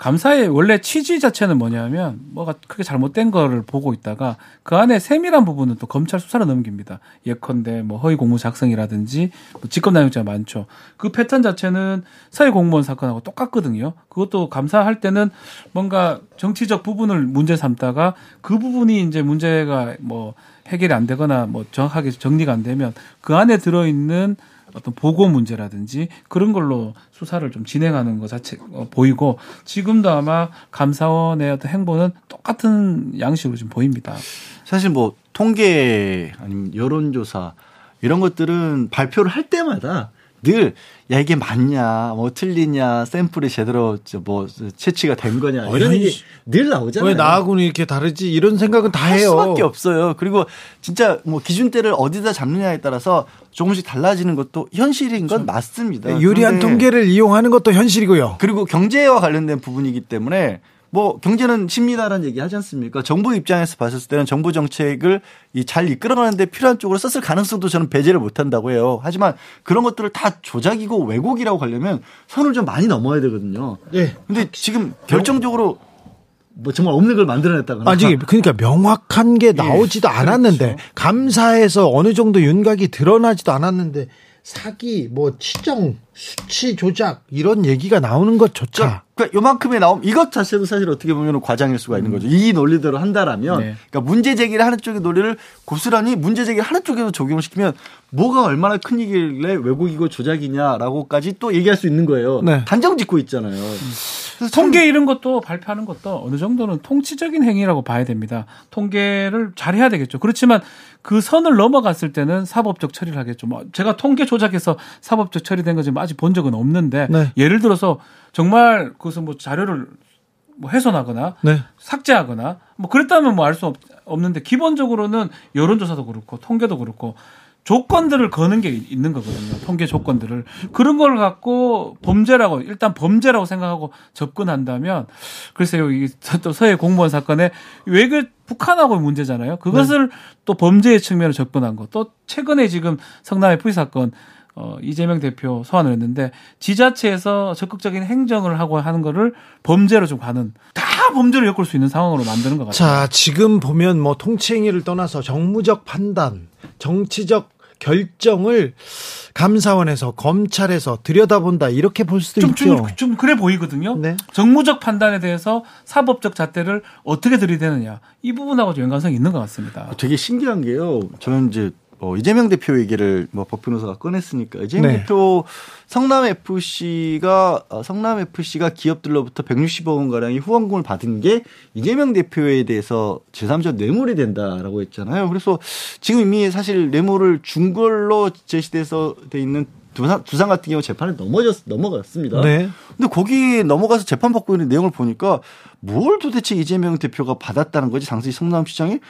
감사의 원래 취지 자체는 뭐냐면 뭐가 크게 잘못된 거를 보고 있다가 그 안에 세밀한 부분은 또 검찰 수사로 넘깁니다. 예컨대 뭐 허위 공모 작성이라든지 뭐 직권남용죄가 많죠. 그 패턴 자체는 사회 공무원 사건하고 똑같거든요. 그것도 감사할 때는 뭔가 정치적 부분을 문제 삼다가 그 부분이 이제 문제가 뭐 해결이 안 되거나 뭐 정확하게 정리가 안 되면 그 안에 들어있는 어떤 보고 문제라든지 그런 걸로 수사를 좀 진행하는 것 자체 어, 보이고 지금도 아마 감사원의 어떤 행보는 똑같은 양식으로 지금 보입니다. 사실 뭐 통계 아니면 여론조사 이런 것들은 발표를 할 때마다 늘 야 이게 맞냐 뭐 틀리냐 샘플이 제대로 저뭐 채취가 된 거냐 이런 얘기 늘 나오잖아요. 왜 나하고는 이렇게 다르지? 이런 생각은 다할 해요. 수밖에 없어요. 그리고 진짜 뭐 기준대를 어디다 잡느냐에 따라서 조금씩 달라지는 것도 현실인 건 맞습니다. 네, 유리한 통계를 이용하는 것도 현실이고요. 그리고 경제와 관련된 부분이기 때문에 뭐 경제는 심리다라는 얘기 하지 않습니까? 정부 입장에서 봤을 때는 정부 정책을 이 잘 이끌어가는데 필요한 쪽으로 썼을 가능성도 저는 배제를 못 한다고 해요. 하지만 그런 것들을 다 조작이고 왜곡이라고 가려면 선을 좀 많이 넘어야 되거든요. 네. 근데 지금 결정적으로 뭐 정말 없는 걸 만들어냈다거나 아직 그러니까 명확한 게 [LAUGHS] 나오지도 않았는데 감사에서 어느 정도 윤곽이 드러나지도 않았는데 사기, 뭐 치정, 수치 조작 이런 얘기가 나오는 것조차 그러니까 요만큼의 나옴 이것 자체도 사실 어떻게 보면 과장일 수가 있는 거죠. 이 논리대로 한다라면 네. 그러니까 문제 제기를 하는 쪽의 논리를 고스란히 문제 제기를 하는 쪽에서 적용을 시키면 뭐가 얼마나 큰 일이길래 왜곡이고 조작이냐라고까지 또 얘기할 수 있는 거예요. 네. 단정 짓고 있잖아요. 참 통계 이런 것도 발표하는 것도 어느 정도는 통치적인 행위라고 봐야 됩니다. 통계를 잘해야 되겠죠. 그렇지만 그 선을 넘어갔을 때는 사법적 처리를 하겠죠. 뭐 제가 통계 조작해서 사법적 처리된 거 지금 아직 본 적은 없는데 네. 예를 들어서 정말 그것은 뭐 자료를 뭐 훼손하거나 네. 삭제하거나 뭐 그랬다면 뭐 알 수 없는데 기본적으로는 여론조사도 그렇고 통계도 그렇고 조건들을 거는 게 있는 거거든요. 통계 조건들을 그런 걸 갖고 범죄라고 일단 범죄라고 생각하고 접근한다면 글쎄요 이게 또 서해 공무원 사건에 왜그 북한하고 문제잖아요. 그것을 또 범죄의 측면으로 접근한 거. 또 최근에 지금 성남의 부위 사건 어, 이재명 대표 소환을 했는데 지자체에서 적극적인 행정을 하고 하는 거를 범죄로 좀 가는 다 범죄로 엮을 수 있는 상황으로 만드는 것 같아요. 자, 지금 보면 뭐 통치행위를 떠나서 정무적 판단, 정치적 결정을 감사원에서 검찰에서 들여다본다 이렇게 볼 수도 좀, 있죠. 좀, 좀 그래 보이거든요. 네. 정무적 판단에 대해서 사법적 잣대를 어떻게 들이대느냐 이 부분하고 좀 연관성이 있는 것 같습니다. 되게 신기한 게요. 저는 이제 어, 이재명 대표 얘기를 뭐법 변호사가 꺼냈으니까 이재명 네. 대표 성남 FC가 어, 성남 FC가 기업들로부터 160억 원 가량의 후원금을 받은 게 이재명 대표에 대해서 제3자 뇌물이 된다라고 했잖아요. 그래서 지금 이미 사실 뇌물을 준 걸로 제시돼서 돼 있는 두산, 두산 같은 경우 재판에 넘어졌 넘어갔습니다. 네. 근데 거기 넘어가서 재판 받고 있는 내용을 보니까 뭘 도대체 이재명 대표가 받았다는 거지 당시 성남시장이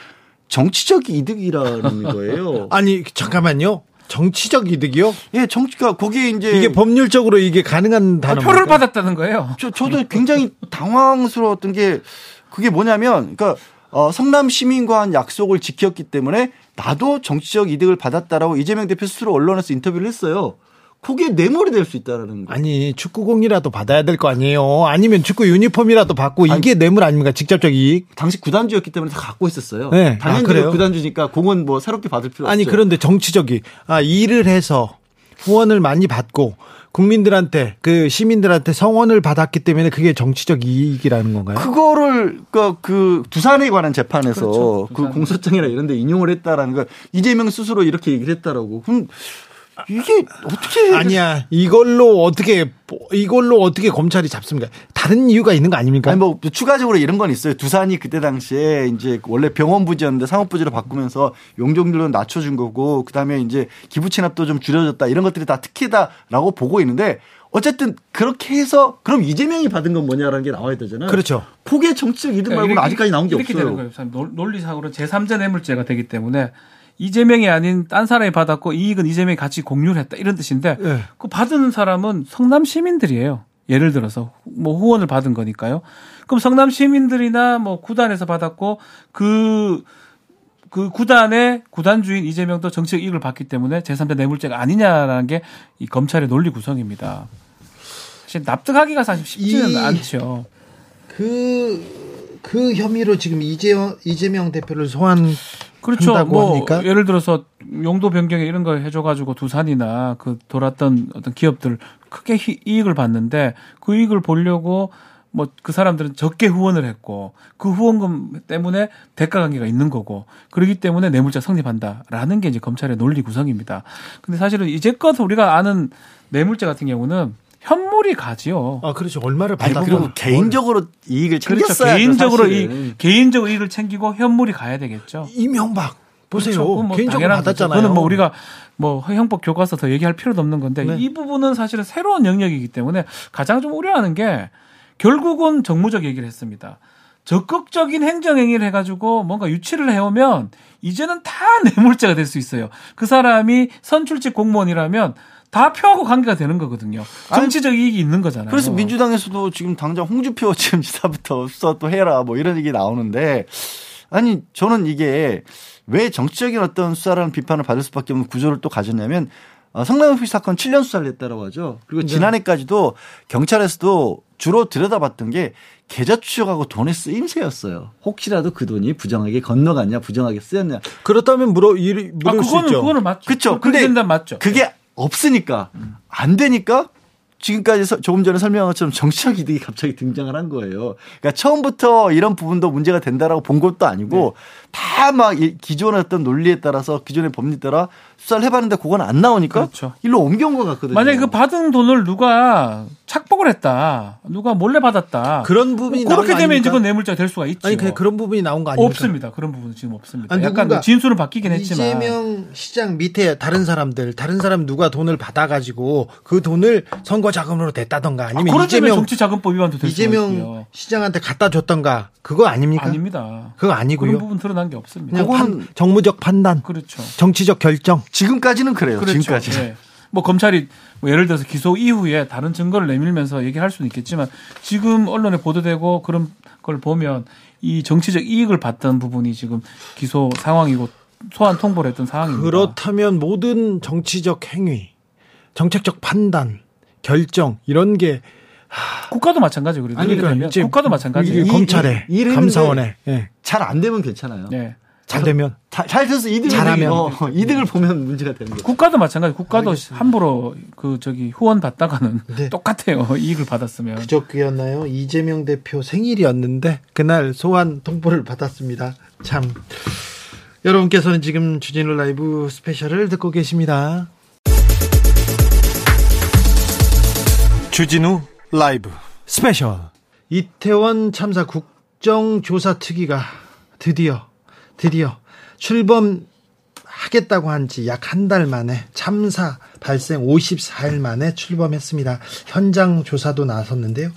정치적 이득이라는 [LAUGHS] 거예요. 아니, 잠깐만요. 정치적 이득이요? 예, 정치가 거기에 이제 이게 법률적으로 이게 가능한 아, 단어 표를 받았다는 거예요. 저 저도 굉장히 당황스러웠던 게 그게 뭐냐면 그러니까 어, 성남 시민과 한 약속을 지켰기 때문에 나도 정치적 이득을 받았다라고 이재명 대표 스스로 언론에서 인터뷰를 했어요. 그게 뇌물이 될 수 있다라는 거. 아니 축구공이라도 받아야 될 거 아니에요. 아니면 축구 유니폼이라도 받고 이게 뇌물 아닙니까? 직접적 이익. 당시 구단주였기 때문에 다 갖고 있었어요. 네. 아, 당연히 그래요? 구단주니까 공은 뭐 새롭게 받을 필요 아니 없죠. 그런데 정치적이 아 일을 해서 후원을 많이 받고 국민들한테 그 시민들한테 성원을 받았기 때문에 그게 정치적 이익이라는 건가요? 그거를 그러니까 그 두산에 관한 재판에서 그렇죠. 그 두산. 공소장이나 이런 데 인용을 했다라는 거 이재명 스스로 이렇게 얘기를 했다라고. 그럼 이게 어떻게 아니야 이걸로 어떻게 이걸로 어떻게 검찰이 잡습니까? 다른 이유가 있는 거 아닙니까? 아니 뭐 추가적으로 이런 건 있어요. 두산이 그때 당시에 이제 원래 병원 부지였는데 상업 부지로 바꾸면서 용적률도 낮춰준 거고 그다음에 이제 기부 체납도 좀 줄여졌다 이런 것들이 다 특혜다라고 보고 있는데 어쨌든 그렇게 해서 그럼 이재명이 받은 건 뭐냐라는 게 나와야 되잖아요. 그렇죠. 그게 정치적 이득 말고는 이렇게- 아직까지 나온 게 이렇게 되는 없어요. 거예요. 참 논- 논리상으로 제3자 뇌물죄가 되기 때문에 이재명이 아닌 딴 사람이 받았고 이익은 이재명이 같이 공유를 했다 이런 뜻인데 네. 그 받은 사람은 성남 시민들이에요. 예를 들어서 뭐 후원을 받은 거니까요. 그럼 성남 시민들이나 뭐 구단에서 받았고 그그 구단의 구단 주인 이재명도 정치적 이익을 받기 때문에 제3자 뇌물죄가 아니냐라는 게 이 검찰의 논리 구성입니다. 사실 납득하기가 사실 쉽지는 이- 않죠. 그, 그 혐의로 지금 이재명, 이재명 대표를 소환 그렇죠. 한다고 뭐 합니까? 예를 들어서 용도 변경에 이런 거 해줘가지고 두산이나 그 돌았던 어떤 기업들 크게 희- 이익을 봤는데 그 이익을 보려고 뭐 그 사람들은 적게 후원을 했고 그 후원금 때문에 대가 관계가 있는 거고 그렇기 때문에 뇌물죄 성립한다라는 게 이제 검찰의 논리 구성입니다. 근데 사실은 이제껏 우리가 아는 뇌물죄 같은 경우는 현물이 가지요. 아, 그렇죠. 얼마를 받았고. 그리고 개인적으로 이익을 그렇죠. 챙겼어야 개인적으로. 이 개인적으로 이익을 챙기고 현물이 가야 되겠죠. 이명박. 보세요. 그렇죠. 뭐 개인적으로. 받았잖아요. 그거는 뭐 우리가 뭐 형법 교과서 더 얘기할 필요도 없는 건데 네. 이 부분은 사실은 새로운 영역이기 때문에 가장 좀 우려하는 게 결국은 정무적 얘기를 했습니다. 적극적인 행정행위를 해가지고 뭔가 유치를 해오면 이제는 다 [LAUGHS] 뇌물죄가 될 수 있어요. 그 사람이 선출직 공무원이라면 다 표하고 관계가 되는 거거든요. 정치적 이익이 있는 거잖아요. 그래서 민주당에서도 지금 당장 홍주표 지금 지사부터 수사 또 해라 뭐 이런 얘기 나오는데 아니 저는 이게 왜 정치적인 어떤 수사라는 비판을 받을 수밖에 없는 구조를 또 가졌냐면 어, 성남시 사건 7년 수사를 했다라고 하죠. 그리고 지난해까지도 경찰에서도 주로 들여다봤던 게 계좌 추적하고 돈의 쓰임새였어요. 혹시라도 그 돈이 부정하게 건너갔냐, 부정하게 쓰였냐. 그렇다면 물어, 이- 물을 아, 수 그거는 있죠. 그거는 맞죠. 그렇게 근데 맞죠. 그게 없으니까 안 되니까 지금까지 서- 조금 전에 설명한 것처럼 정치적 이득이 갑자기 등장을 한 거예요. 그러니까 처음부터 이런 부분도 문제가 된다라고 본 것도 아니고 다막 기존의 어떤 논리에 따라서 기존의 법리에 따라 수사를 해봤는데 그건 안 나오니까 그렇죠. 일로 옮겨온 것 같거든요. 만약에 그 받은 돈을 누가 착복을 했다, 누가 몰래 받았다. 그런 부분이 나온 그렇게 거 되면 아닙니까? 이제 그건 뇌물죄가 될 수가 있죠. 아니, 그냥 그런 부분이 나온 거 아닙니까? 없습니다. 그런 부분은 지금 없습니다. 아니, 약간 누군가 진술은 바뀌긴 했지만. 이재명 시장 밑에 다른 사람들, 다른 사람 누가 돈을 받아가지고 그 돈을 선거 자금으로 아니면 아, 그런 점에 이재명 정치 자금법 위반도 될. 이재명 시장한테 갖다 줬던가 그거 아닙니까? 아닙니다. 그거 아니고요. 그런 부분 드러난 게 없습니다. 판- 정무적 판단, 그렇죠. 정치적 결정. 지금까지는 그래요. 그렇죠. 지금까지. 네. 뭐 검찰이 뭐 예를 들어서 기소 이후에 다른 증거를 내밀면서 얘기할 수는 있겠지만 지금 언론에 보도되고 그런 걸 보면 이 정치적 이익을 봤던 부분이 지금 기소 상황이고 소환 통보를 했던 상황입니다. 그렇다면 모든 정치적 행위, 정책적 판단, 결정 이런 게 국가도 마찬가지고 그래도 아니, 이렇게 그러니까 국가도 마찬가지예요. 검찰에 감사원에 예. 잘안 되면 괜찮아요. 네. 잘 되면 잘, 잘 돼서 이득을 잘하면. 어, 이득을 보면 문제가 되는 거죠. 국가도 마찬가지. 국가도 함부로 그 저기 후원 받다가는 네. [LAUGHS] 똑같아요. 이익을 받았으면. 그저께였나요? 이재명 대표 생일이었는데 그날 소환 통보를 받았습니다. 참 여러분께서는 지금 주진우 라이브 스페셜을 듣고 계십니다. 주진우 라이브 스페셜 이태원 참사 국정조사 특위가 드디어 드디어 출범 하겠다고 한 지 약 한 달 만에 참사 발생 54일 만에 출범했습니다. 현장 조사도 나섰는데요.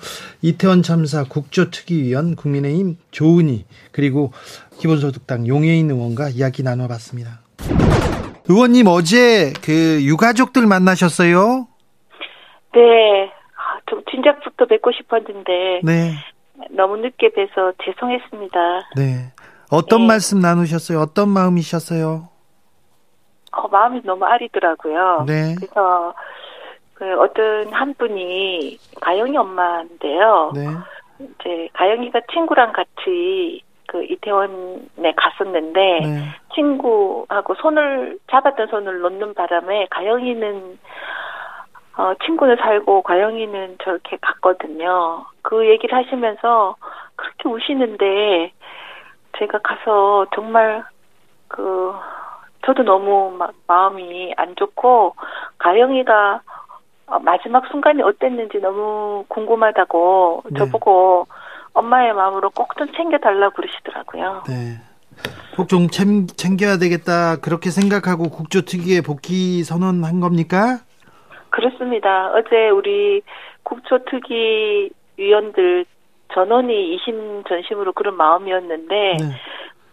이태원 참사 국조특위위원 국민의힘 조은희 그리고 기본소득당 용해인 의원과 이야기 나눠봤습니다. 의원님 어제 그 유가족들 만나셨어요? 네. 아, 좀 진작부터 뵙고 싶었는데 네, 너무 늦게 뵈서 죄송했습니다. 네. 어떤 네. 말씀 나누셨어요? 어떤 마음이셨어요? 어, 마음이 너무 아리더라고요. 네. 그래서 그 어떤 한 분이 가영이 엄마인데요. 네, 이제 가영이가 친구랑 같이 그 이태원에 갔었는데 네, 친구하고 손을 잡았던 손을 놓는 바람에 가영이는 어, 친구는 살고 가영이는 저렇게 갔거든요. 그 얘기를 하시면서 그렇게 우시는데 제가 가서 정말 그 저도 너무 막 마음이 안 좋고 가영이가 어, 마지막 순간이 어땠는지 너무 궁금하다고 네. 저보고 엄마의 마음으로 꼭 좀 챙겨달라고 그러시더라고요. 네. 꼭 좀 챙겨야 되겠다 그렇게 생각하고 국조특위에 복귀 선언한 겁니까? 그렇습니다. 어제 우리 국초특위 위원들 전원이 이심 전심으로 그런 마음이었는데 네.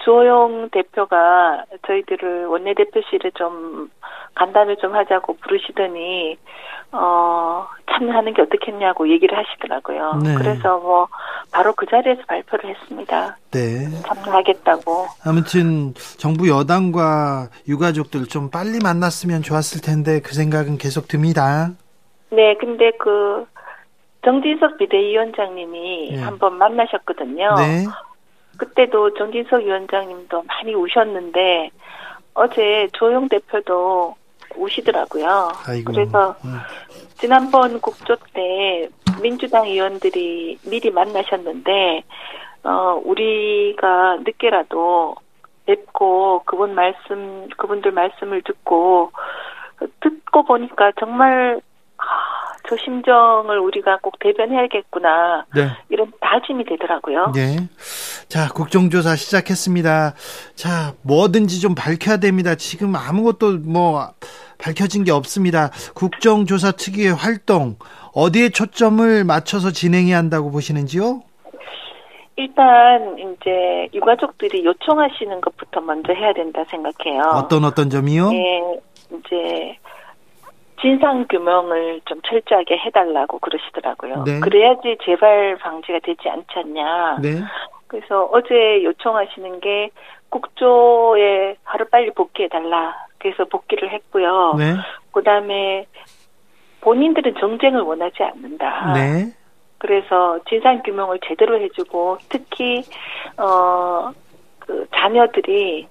주호영 대표가 저희들을 원내대표실에 좀 간담회 좀 하자고 부르시더니 어 참여하는 게 어떻겠냐고 얘기를 하시더라고요. 네. 그래서 뭐 바로 그 자리에서 발표를 했습니다. 네. 참여하겠다고. 아무튼 정부 여당과 유가족들 좀 빨리 만났으면 좋았을 텐데 그 생각은 계속 듭니다. 네, 근데 그 정진석 비대위원장님이 네. 한번 만나셨거든요. 네. 그때도 정진석 위원장님도 많이 우셨는데 어제 조영 대표도 우시더라고요. 아이고. 그래서 음. 지난번 국조 때 민주당 의원들이 미리 만나셨는데 어 우리가 늦게라도 뵙고 그분 말씀 그분들 말씀을 듣고 듣고 보니까 정말 아, 저 심정을 우리가 꼭 대변해야겠구나 네. 이런 다짐이 되더라고요. 네. 자, 국정조사 시작했습니다. 자, 뭐든지 좀 밝혀야 됩니다. 지금 아무것도 뭐 밝혀진 게 없습니다. 국정조사 특위의 활동 어디에 초점을 맞춰서 진행해야 한다고 보시는지요? 일단 이제 유가족들이 요청하시는 것부터 먼저 해야 된다 생각해요. 어떤 어떤 점이요? 예, 이제 진상 규명을 좀 철저하게 해달라고 그러시더라고요. 네. 그래야지 재발 방지가 되지 않지 않냐. 네. 그래서 어제 요청하시는 게 국조에 하루 빨리 복귀해 달라. 그래서 복귀를 했고요. 네. 그다음에 본인들은 정쟁을 원하지 않는다. 네. 그래서 진상 규명을 제대로 해주고 특히 어 그 자녀들이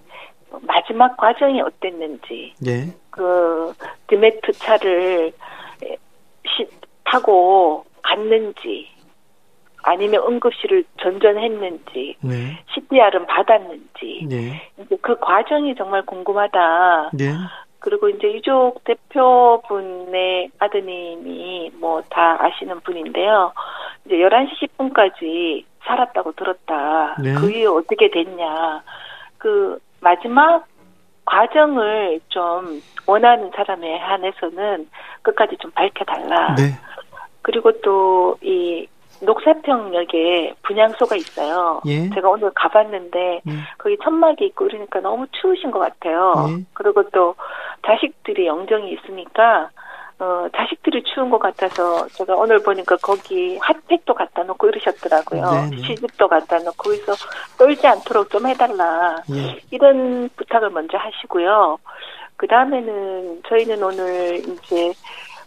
마지막 과정이 어땠는지 네. 그 드메트 차를 시, 타고 갔는지 아니면 응급실을 전전했는지 네. CPR은 받았는지 네. 이제 그 과정이 정말 궁금하다. 네. 그리고 이제 유족 대표분의 아드님이 뭐 다 아시는 분인데요. 이제 11시 10분까지 살았다고 들었다. 네. 그 이후 어떻게 됐냐. 그 마지막 과정을 좀 원하는 사람에 한해서는 끝까지 좀 밝혀달라. 네. 그리고 또 이 녹사평역에 분향소가 있어요. 예. 제가 오늘 가봤는데 예. 거기 천막이 있고 그러니까 너무 추우신 것 같아요. 예. 그리고 또 자식들이 영정이 있으니까 어 자식들이 추운 것 같아서 제가 오늘 보니까 거기 핫팩도 갖다 놓고 이러셨더라고요. 네, 네. 시집도 갖다 놓고 거기서 떨지 않도록 좀 해달라. 예. 이런 부탁을 먼저 하시고요. 그 다음에는 저희는 오늘 이제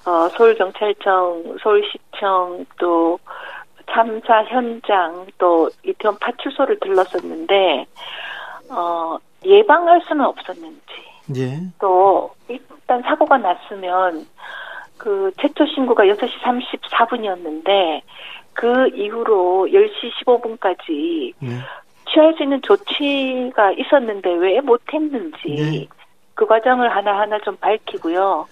어, 서울경찰청, 서울시청, 또 참사 현장, 또 이태원 파출소를 들렀었는데, 어, 예방할 수는 없었는지, 예. 또 일단 사고가 났으면 그 최초 신고가 6시 34분이었는데 그 이후로 10시 15분까지 네. 취할 수 있는 조치가 있었는데 왜 못했는지 네. 그 과정을 하나하나 좀 밝히고요.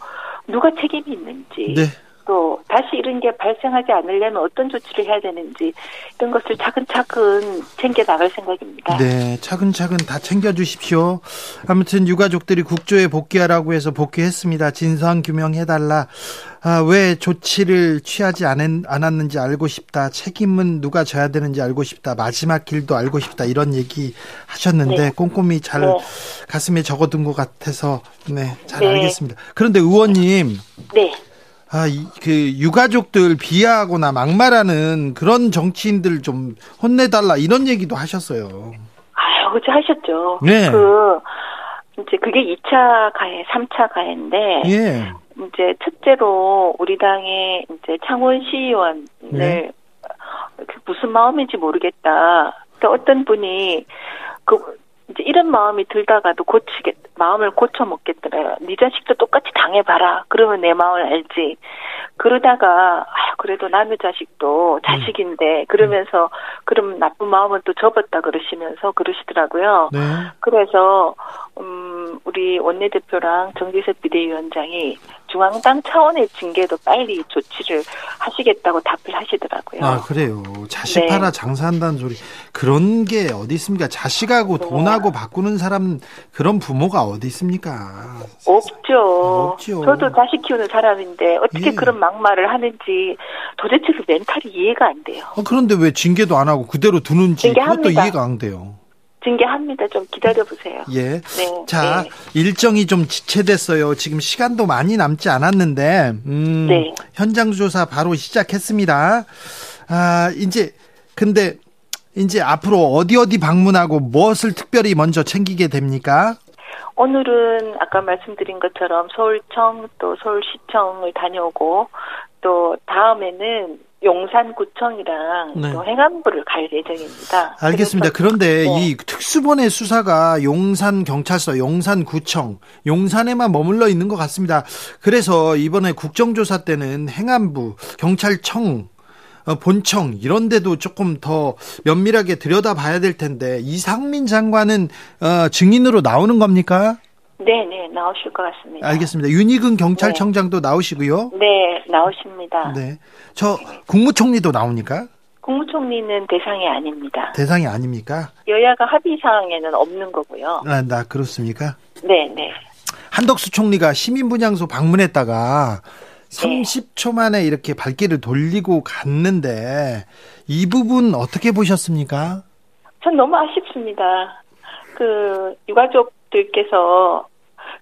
누가 책임이 있는지 네. 또 다시 이런 게 발생하지 않으려면 어떤 조치를 해야 되는지 이런 것을 차근차근 챙겨 나갈 생각입니다. 네, 차근차근 다 챙겨 주십시오. 아무튼 유가족들이 국조에 복귀하라고 해서 복귀했습니다. 진상 규명해 달라. 아, 왜 조치를 취하지 않은, 않았는지 알고 싶다. 책임은 누가 져야 되는지 알고 싶다. 마지막 길도 알고 싶다. 이런 얘기 하셨는데 네. 꼼꼼히 잘 네. 가슴에 적어둔 것 같아서 네, 잘 네. 알겠습니다. 그런데 의원님, 네. 아, 이, 그, 유가족들 비하하거나 막말하는 그런 정치인들 좀 혼내달라 이런 얘기도 하셨어요. 아유, 그저 하셨죠. 네. 그 이제 그게 2차 가해, 3차 가해인데 예. 이제 첫째로 우리 당의 이제 창원 시의원을 네. 그 무슨 마음인지 모르겠다. 그러니까 어떤 분이 그 이제 이런 마음이 들다가도 고치겠 마음을 고쳐 먹겠더래요. 네 자식도 똑같이 당해봐라. 그러면 내 마음을 알지. 그러다가 아 그래도 남의 자식도 자식인데 그러면서 그럼 나쁜 마음은 또 접었다 그러시면서 그러시더라고요. 네. 그래서 음 우리 원내대표랑 정기석 비대위원장이 중앙당 차원의 징계도 빨리 조치를 하시겠다고 답을 하시더라고요. 아, 그래요. 자식 네. 팔아 장사한다는 소리. 그런 게 어디 있습니까? 자식하고 네. 돈하고 바꾸는 사람, 그런 부모가 어디 있습니까? 없죠. 없죠. 저도 자식 키우는 사람인데 어떻게 예. 그런 막말을 하는지 도대체 그 멘탈이 이해가 안 돼요. 어, 그런데 왜 징계도 안 하고 그대로 두는지 그것도 징계합니다. 이해가 안 돼요. 징계합니다. 좀 기다려 보세요. 예. 네. 자, 네. 일정이 좀 지체됐어요. 지금 시간도 많이 남지 않았는데, 음, 네. 현장 조사 바로 시작했습니다. 아, 이제, 근데, 이제 앞으로 어디 어디 방문하고 무엇을 특별히 먼저 챙기게 됩니까? 오늘은 아까 말씀드린 것처럼 서울청 또 서울시청을 다녀오고 또 다음에는 용산구청이랑 네. 또 행안부를 갈 예정입니다. 알겠습니다. 그런데 네. 이 특수본의 수사가 용산 경찰서, 용산 구청, 용산에만 머물러 있는 것 같습니다. 그래서 이번에 국정조사 때는 행안부, 경찰청, 어, 본청 이런 데도 조금 더 면밀하게 들여다봐야 될 텐데 이상민 장관은 어, 증인으로 나오는 겁니까? 네 네 나오실 것 같습니다. 알겠습니다. 윤희근 경찰청장도 나오시고요. 네 나오십니다. 네, 저 국무총리도 나오니까 국무총리는 대상이 아닙니다. 대상이 아닙니까? 여야가 합의 사항에는 없는 거고요. 아, 나 그렇습니까? 네 네. 한덕수 총리가 시민분향소 방문했다가 네. 30초 만에 이렇게 발길을 돌리고 갔는데 이 부분 어떻게 보셨습니까? 전 너무 아쉽습니다. 그 유가족들께서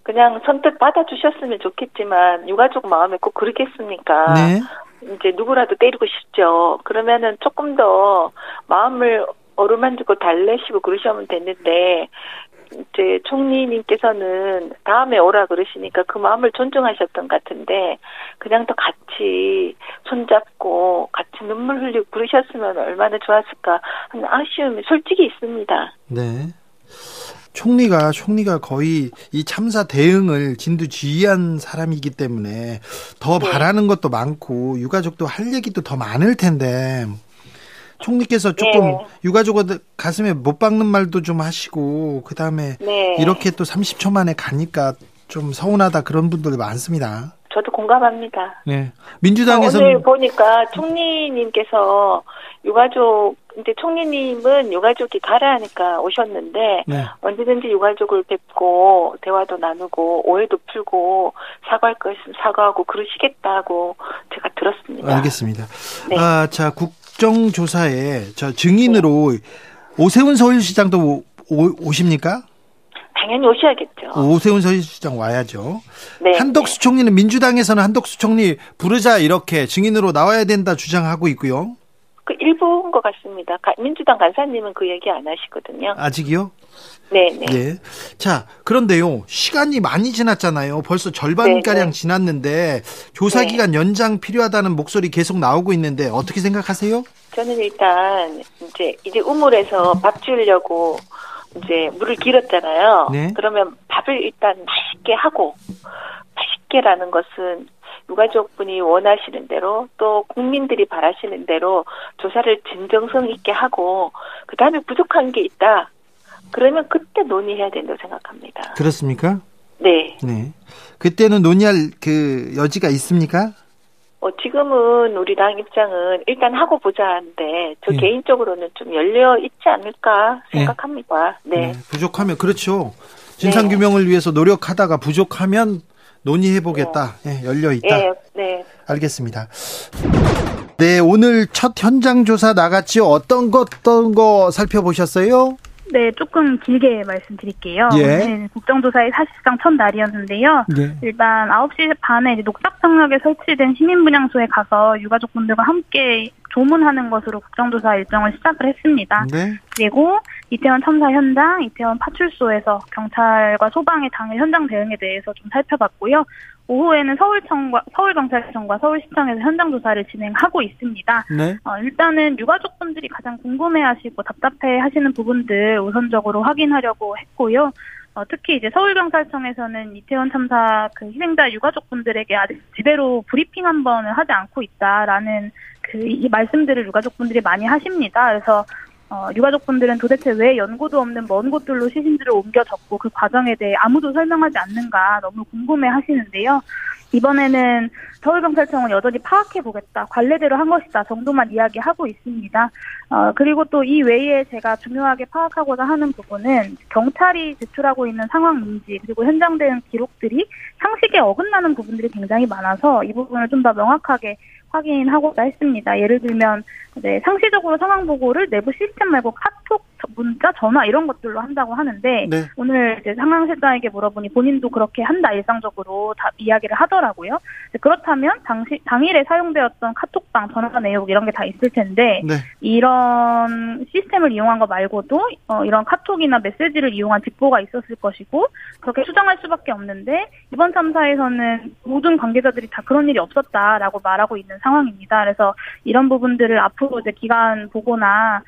그냥 선뜻 받아주셨으면 좋겠지만 유가족 마음에 꼭 그러겠습니까? 네. 이제 누구라도 때리고 싶죠. 그러면은 조금 더 마음을 어루만지고 달래시고 그러시면 됐는데 이제 총리님께서는 다음에 오라 그러시니까 그 마음을 존중하셨던 것 같은데 그냥 더 같이 손잡고 같이 눈물 흘리고 그러셨으면 얼마나 좋았을까 하는 아쉬움이 솔직히 있습니다. 네. 총리가 총리가 거의 이 참사 대응을 진두지휘한 사람이기 때문에 더 네. 바라는 것도 많고 유가족도 할 얘기도 더 많을 텐데 총리께서 조금 네. 유가족들 가슴에 못 박는 말도 좀 하시고 그 다음에 네. 이렇게 또 30초 만에 가니까 좀 서운하다 그런 분들 많습니다. 저도 공감합니다. 네. 오늘 민주당에서는 보니까 총리님께서 유가족 이제 총리님은 유가족이 가라 하니까 오셨는데 네. 언제든지 유가족을 뵙고 대화도 나누고 오해도 풀고 사과할 거 있으면 사과하고 그러시겠다고 제가 들었습니다. 알겠습니다. 네. 아, 자, 국정조사에 저 증인으로 오세훈 서울시장도 오, 오- 오십니까? 당연히 오셔야겠죠. 오세훈 서울시장 와야죠. 네. 한덕수 총리는 민주당에서는 한덕수 총리 부르자 이렇게 증인으로 나와야 된다 주장하고 있고요. 그 일부인 것 같습니다. 가- 민주당 간사님은 그 얘기 안 하시거든요. 아직이요? 네, 네. 예. 자, 그런데요. 시간이 많이 지났잖아요. 벌써 절반 네, 가량 네. 지났는데 조사 네. 기간 연장 필요하다는 목소리 계속 나오고 있는데 어떻게 생각하세요? 저는 일단 이제 이제 우물에서 밥 주려고 이제 물을 길었잖아요. 네. 그러면 밥을 일단 맛있게 하고 맛있게라는 것은 유가족 분이 원하시는 대로 또 국민들이 바라시는 대로 조사를 진정성 있게 하고 그 다음에 부족한 게 있다. 그러면 그때 논의해야 된다고 생각합니다. 그렇습니까? 네. 네. 그때는 논의할 그 여지가 있습니까? 어, 지금은 우리 당 입장은 일단 하고 보자 하는데 저 예. 개인적으로는 좀 열려 있지 않을까 예. 생각합니다. 네. 부족하면 그렇죠. 진상 규명을 위해서 노력하다가 부족하면 논의해 보겠다. 예, 열려 있다. 예, 네. 알겠습니다. 네, 오늘 첫 현장 조사 나갔죠. 어떤 것 어떤 거 살펴보셨어요? 네, 조금 길게 말씀드릴게요. 예. 오늘 국정조사의 사실상 첫 날이었는데요. 네. 일단 9시 반에 이제 녹작청역에 설치된 시민분향소에 가서 유가족분들과 함께 조문하는 것으로 국정조사 일정을 시작을 했습니다. 네. 그리고 이태원 참사 현장, 이태원 파출소에서 경찰과 소방의 당일 현장 대응에 대해서 좀 살펴봤고요. 오후에는 서울청과 서울경찰청과 서울시청에서 현장 조사를 진행하고 있습니다. 네. 어, 일단은 유가족분들이 가장 궁금해하시고 답답해하시는 부분들 우선적으로 확인하려고 했고요. 어, 특히 이제 서울경찰청에서는 이태원 참사 그 희생자 유가족분들에게 아직 제대로 브리핑 한 번을 하지 않고 있다라는 그 이 말씀들을 유가족분들이 많이 하십니다. 그래서 어, 유가족분들은 도대체 왜 연고도 없는 먼 곳들로 시신들을 옮겨졌고 그 과정에 대해 아무도 설명하지 않는가 너무 궁금해 하시는데요. 이번에는 서울경찰청은 여전히 파악해보겠다, 관례대로 한 것이다 정도만 이야기하고 있습니다. 어, 그리고 또 이 외에 제가 중요하게 파악하고자 하는 부분은 경찰이 제출하고 있는 상황 인지 그리고 현장 대응 기록들이 상식에 어긋나는 부분들이 굉장히 많아서 이 부분을 좀 더 명확하게 확인하고자 했습니다. 예를 들면 네, 상시적으로 상황 보고를 내부 시스템 말고 카 톡, 문자, 전화 이런 것들로 한다고 하는데 네. 오늘 이제 상황실장에게 물어보니 본인도 그렇게 한다 일상적으로 다 이야기를 하더라고요. 그렇다면 당시 당일에 사용되었던 카톡방, 전화 내역 이런 게 다 있을 텐데 네. 이런 시스템을 이용한 거 말고도 어, 이런 카톡이나 메시지를 이용한 직보가 있었을 것이고 그렇게 추정할 수밖에 없는데 이번 참사에서는 모든 관계자들이 다 그런 일이 없었다라고 말하고 있는 상황입니다. 그래서 이런 부분들을 앞으로 이제 기간 보고나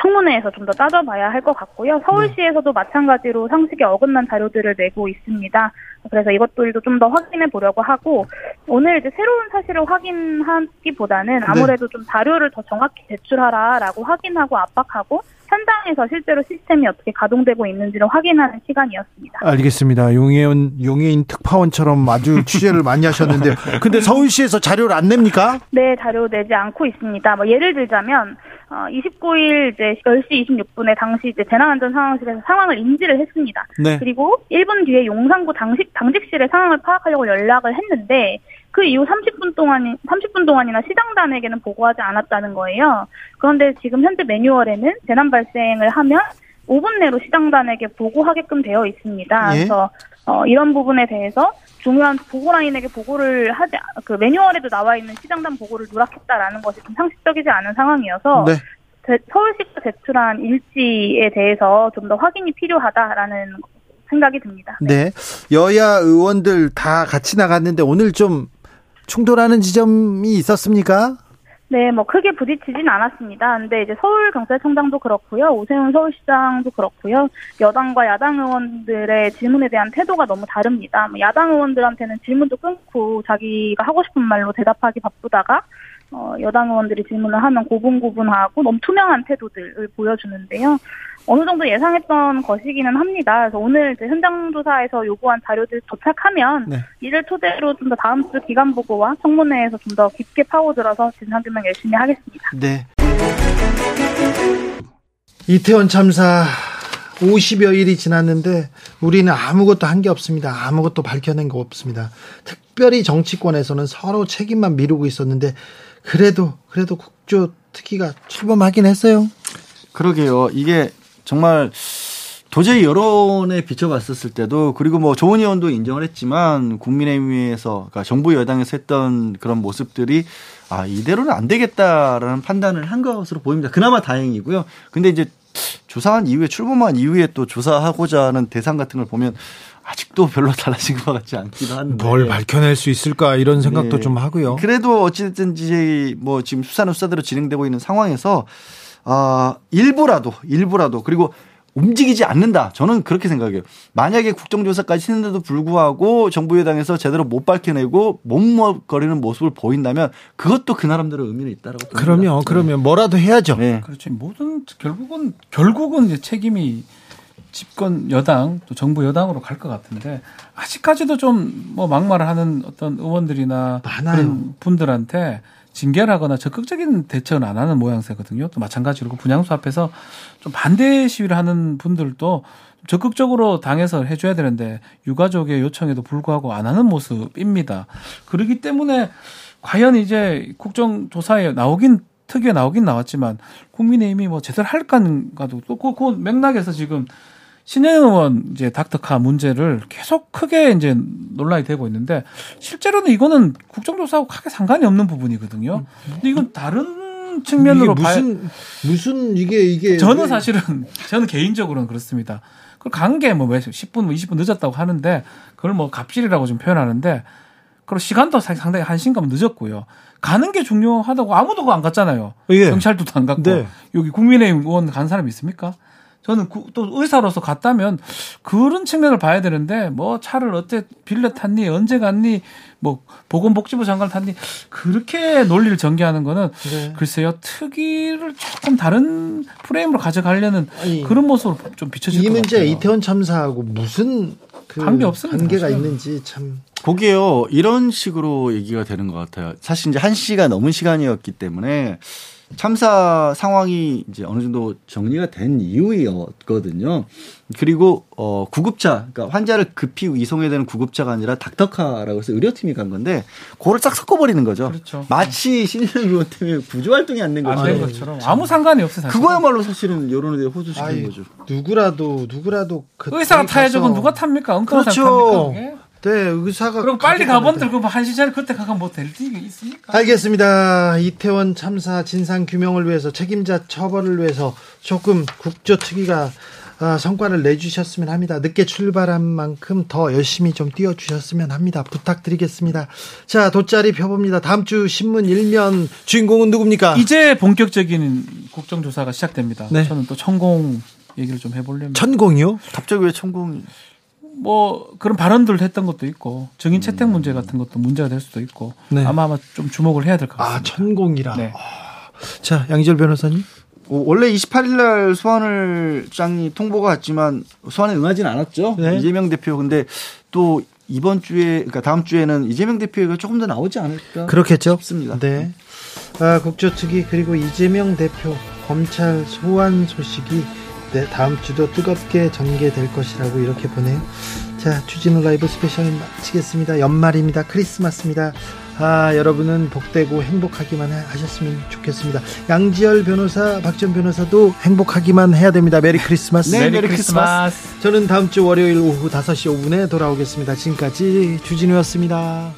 청문회에서 좀 더 따져봐야 할 것 같고요. 서울시에서도 마찬가지로 상식에 어긋난 자료들을 내고 있습니다. 그래서 이것들도 좀 더 확인해 보려고 하고 오늘 이제 새로운 사실을 확인하기보다는 아무래도 좀 자료를 더 정확히 제출하라라고 확인하고 압박하고 현장에서 실제로 시스템이 어떻게 가동되고 있는지를 확인하는 시간이었습니다. 알겠습니다. 용해인 용해인 특파원처럼 아주 [LAUGHS] 취재를 많이 하셨는데, 근데 서울시에서 자료를 안 냅니까? 네, 자료 내지 않고 있습니다. 뭐 예를 들자면 어, 29일 이제 10시 26분에 당시 이제 재난안전 상황실에서 상황을 인지를 했습니다. 네. 그리고 1분 뒤에 용산구 당직 당직실에 상황을 파악하려고 연락을 했는데 그 이후 30분 동안 30분 동안이나 시장단에게는 보고하지 않았다는 거예요. 그런데 지금 현재 매뉴얼에는 재난 발생을 하면 5분 내로 시장단에게 보고하게끔 되어 있습니다. 예. 그래서 어, 이런 부분에 대해서 중요한 보고라인에게 보고를 하지 그 매뉴얼에도 나와 있는 시장단 보고를 누락했다라는 것이 좀 상식적이지 않은 상황이어서 네. 제- 서울시가 제출한 일지에 대해서 좀 더 확인이 필요하다라는 생각이 듭니다. 네. 여야 의원들 다 같이 나갔는데 오늘 좀 충돌하는 지점이 있었습니까? 네, 뭐 크게 부딪히진 않았습니다. 근데 이제 서울 경찰청장도 그렇고요, 오세훈 서울시장도 그렇고요, 여당과 야당 의원들의 질문에 대한 태도가 너무 다릅니다. 뭐 야당 의원들한테는 질문도 끊고 자기가 하고 싶은 말로 대답하기 바쁘다가 어, 여당 의원들이 질문을 하면 고분고분하고 너무 투명한 태도들을 보여주는데요. 어느 정도 예상했던 것이기는 합니다. 그래서 오늘 이제 현장 조사에서 요구한 자료들 도착하면 네. 이를 토대로 좀 더 다음 주 기간 보고와 청문회에서 좀 더 깊게 파고들어서 진상 규명 열심히 하겠습니다. 네. 이태원 참사 50여 일이 지났는데 우리는 아무것도 한 게 없습니다. 아무것도 밝혀낸 거 없습니다. 특별히 정치권에서는 서로 책임만 미루고 있었는데 그래도 그래도 국조 특위가 출범하긴 했어요. 그러게요. 이게 정말 도저히 여론에 비춰봤었을 때도 그리고 뭐 조은 의원도 인정을 했지만 국민의힘에서 그러니까 정부 여당에서 했던 그런 모습들이 아 이대로는 안 되겠다라는 판단을 한 것으로 보입니다. 그나마 다행이고요. 근데 이제 조사한 이후에 출범한 이후에 또 조사하고자 하는 대상 같은 걸 보면 아직도 별로 달라진 것 같지 않기도 한데 뭘 밝혀낼 수 있을까 이런 생각도 네. 좀 하고요. 그래도 어찌됐든지 뭐 지금 수사는 수사대로 진행되고 있는 상황에서 아 일부라도 일부라도 그리고 움직이지 않는다. 저는 그렇게 생각해요. 만약에 국정조사까지 했는데도 불구하고 정부 여당에서 제대로 못 밝혀내고 못먹거리는 모습을 보인다면 그것도 그 나름대로 의미는 있다라고 봅니다. 그럼요. 그러면 뭐라도 해야죠. 네. 그렇죠. 모든 결국은 결국은 이제 책임이 집권 여당 또 정부 여당으로 갈 것 같은데 아직까지도 좀 뭐 막말을 하는 어떤 의원들이나 많아요. 그런 분들한테 징계를 하거나 적극적인 대처는 안 하는 모양새거든요. 또 마찬가지로 그 분양소 앞에서 좀 반대 시위를 하는 분들도 적극적으로 당에서 해줘야 되는데 유가족의 요청에도 불구하고 안 하는 모습입니다. 그렇기 때문에 과연 이제 국정조사에 나오긴 특위에 나오긴 나왔지만 국민의힘이 뭐 제대로 할까가도 또그 그 맥락에서 지금 신현 의원 이제 닥터카 문제를 계속 크게 이제 논란이 되고 있는데 실제로는 이거는 국정조사하고 크게 상관이 없는 부분이거든요. 근데 이건 다른 측면으로 이게 봐야 무슨 무슨 이게 이게 저는 사실은 저는 개인적으로는 그렇습니다. 그걸 간게뭐 10분, 뭐 20분 늦었다고 하는데 그걸 뭐 갑질이라고 좀 표현하는데 그리고 시간도 사- 상당히 한신감 늦었고요. 가는 게 중요하다고 아무도 안 갔잖아요. 예. 경찰도 안 갔고 네. 여기 국민의힘 의원 간 사람 있습니까? 저는 구- 또 의사로서 갔다면 그런 측면을 봐야 되는데 뭐 차를 어때 빌려 탔니 언제 갔니 뭐 보건복지부 장관 탔니 그렇게 논리를 전개하는 거는 네. 글쎄요 특위를 조금 다른 프레임으로 가져가려는 아니, 그런 모습으로 좀 비춰질 이것 문제 같아요. 이태원 참사하고 무슨 그 관계 없습니다, 관계가 사실은. 있는지 참 보게요. 이런 식으로 얘기가 되는 것 같아요. 사실 이제 한 시가 넘은 시간이었기 때문에 참사 상황이 이제 어느 정도 정리가 된 이후였거든요. 그리고 어 구급차, 그러니까 환자를 급히 이송해야 되는 구급차가 아니라 닥터카라고 해서 의료팀이 간 건데 그거를 싹 섞어버리는 거죠. 그렇죠. 마치 신인영 의원 때문에 구조 활동이 안된안 것처럼. 아무 상관이 없어요. 사실. 그거야말로 사실은 여론에 대해 호소시키는 아이, 거죠. 누구라도 누구라도 그 의사가 타야죠. 그건 누가 탑니까? 엉뚱한 그렇죠. 탑니까? 그게? 네, 의사가 그럼 빨리. 가본들 그럼 한 시간에 그때 가면 뭐될 일이 있습니까? 알겠습니다. 이태원 참사 진상 규명을 위해서 책임자 처벌을 위해서 조금 국조 특위가 아, 성과를 내주셨으면 합니다. 늦게 출발한 만큼 더 열심히 좀 뛰어주셨으면 합니다. 부탁드리겠습니다. 자, 돗자리 펴봅니다. 다음 주 신문 일면 주인공은 누굽니까? 이제 본격적인 국정조사가 시작됩니다. 네. 저는 또 천공 얘기를 좀 해보려면 천공이요? 갑자기 왜 천공이 뭐 그런 발언들을 했던 것도 있고 증인 채택 문제 같은 것도 문제가 될 수도 있고 네. 아마 아마 좀 주목을 해야 될것 아, 같습니다. 천공이라. 네. 자, 양지열 변호사님. 어, 원래 28일 날 소환을 장이 통보가 왔지만 소환에 응하진 않았죠. 네. 이재명 대표. 근데 또 이번 주에 그러니까 다음 주에는 이재명 대표가 조금 더 나오지 않을까 그렇겠죠. 싶습니다. 네. 아, 국조특위 그리고 이재명 대표 검찰 소환 소식이 네, 다음 주도 뜨겁게 전개될 것이라고 이렇게 보네요. 자, 주진우 라이브 스페셜 마치겠습니다. 연말입니다. 크리스마스입니다. 아, 여러분은 복되고 행복하기만 하- 하셨으면 좋겠습니다. 양지열 변호사, 박전 변호사도 행복하기만 해야 됩니다. Merry Christmas. 네, Merry Merry Christmas. 저는 다음 주 월요일 오후 5시 5분에 돌아오겠습니다. 지금까지 주진우였습니다.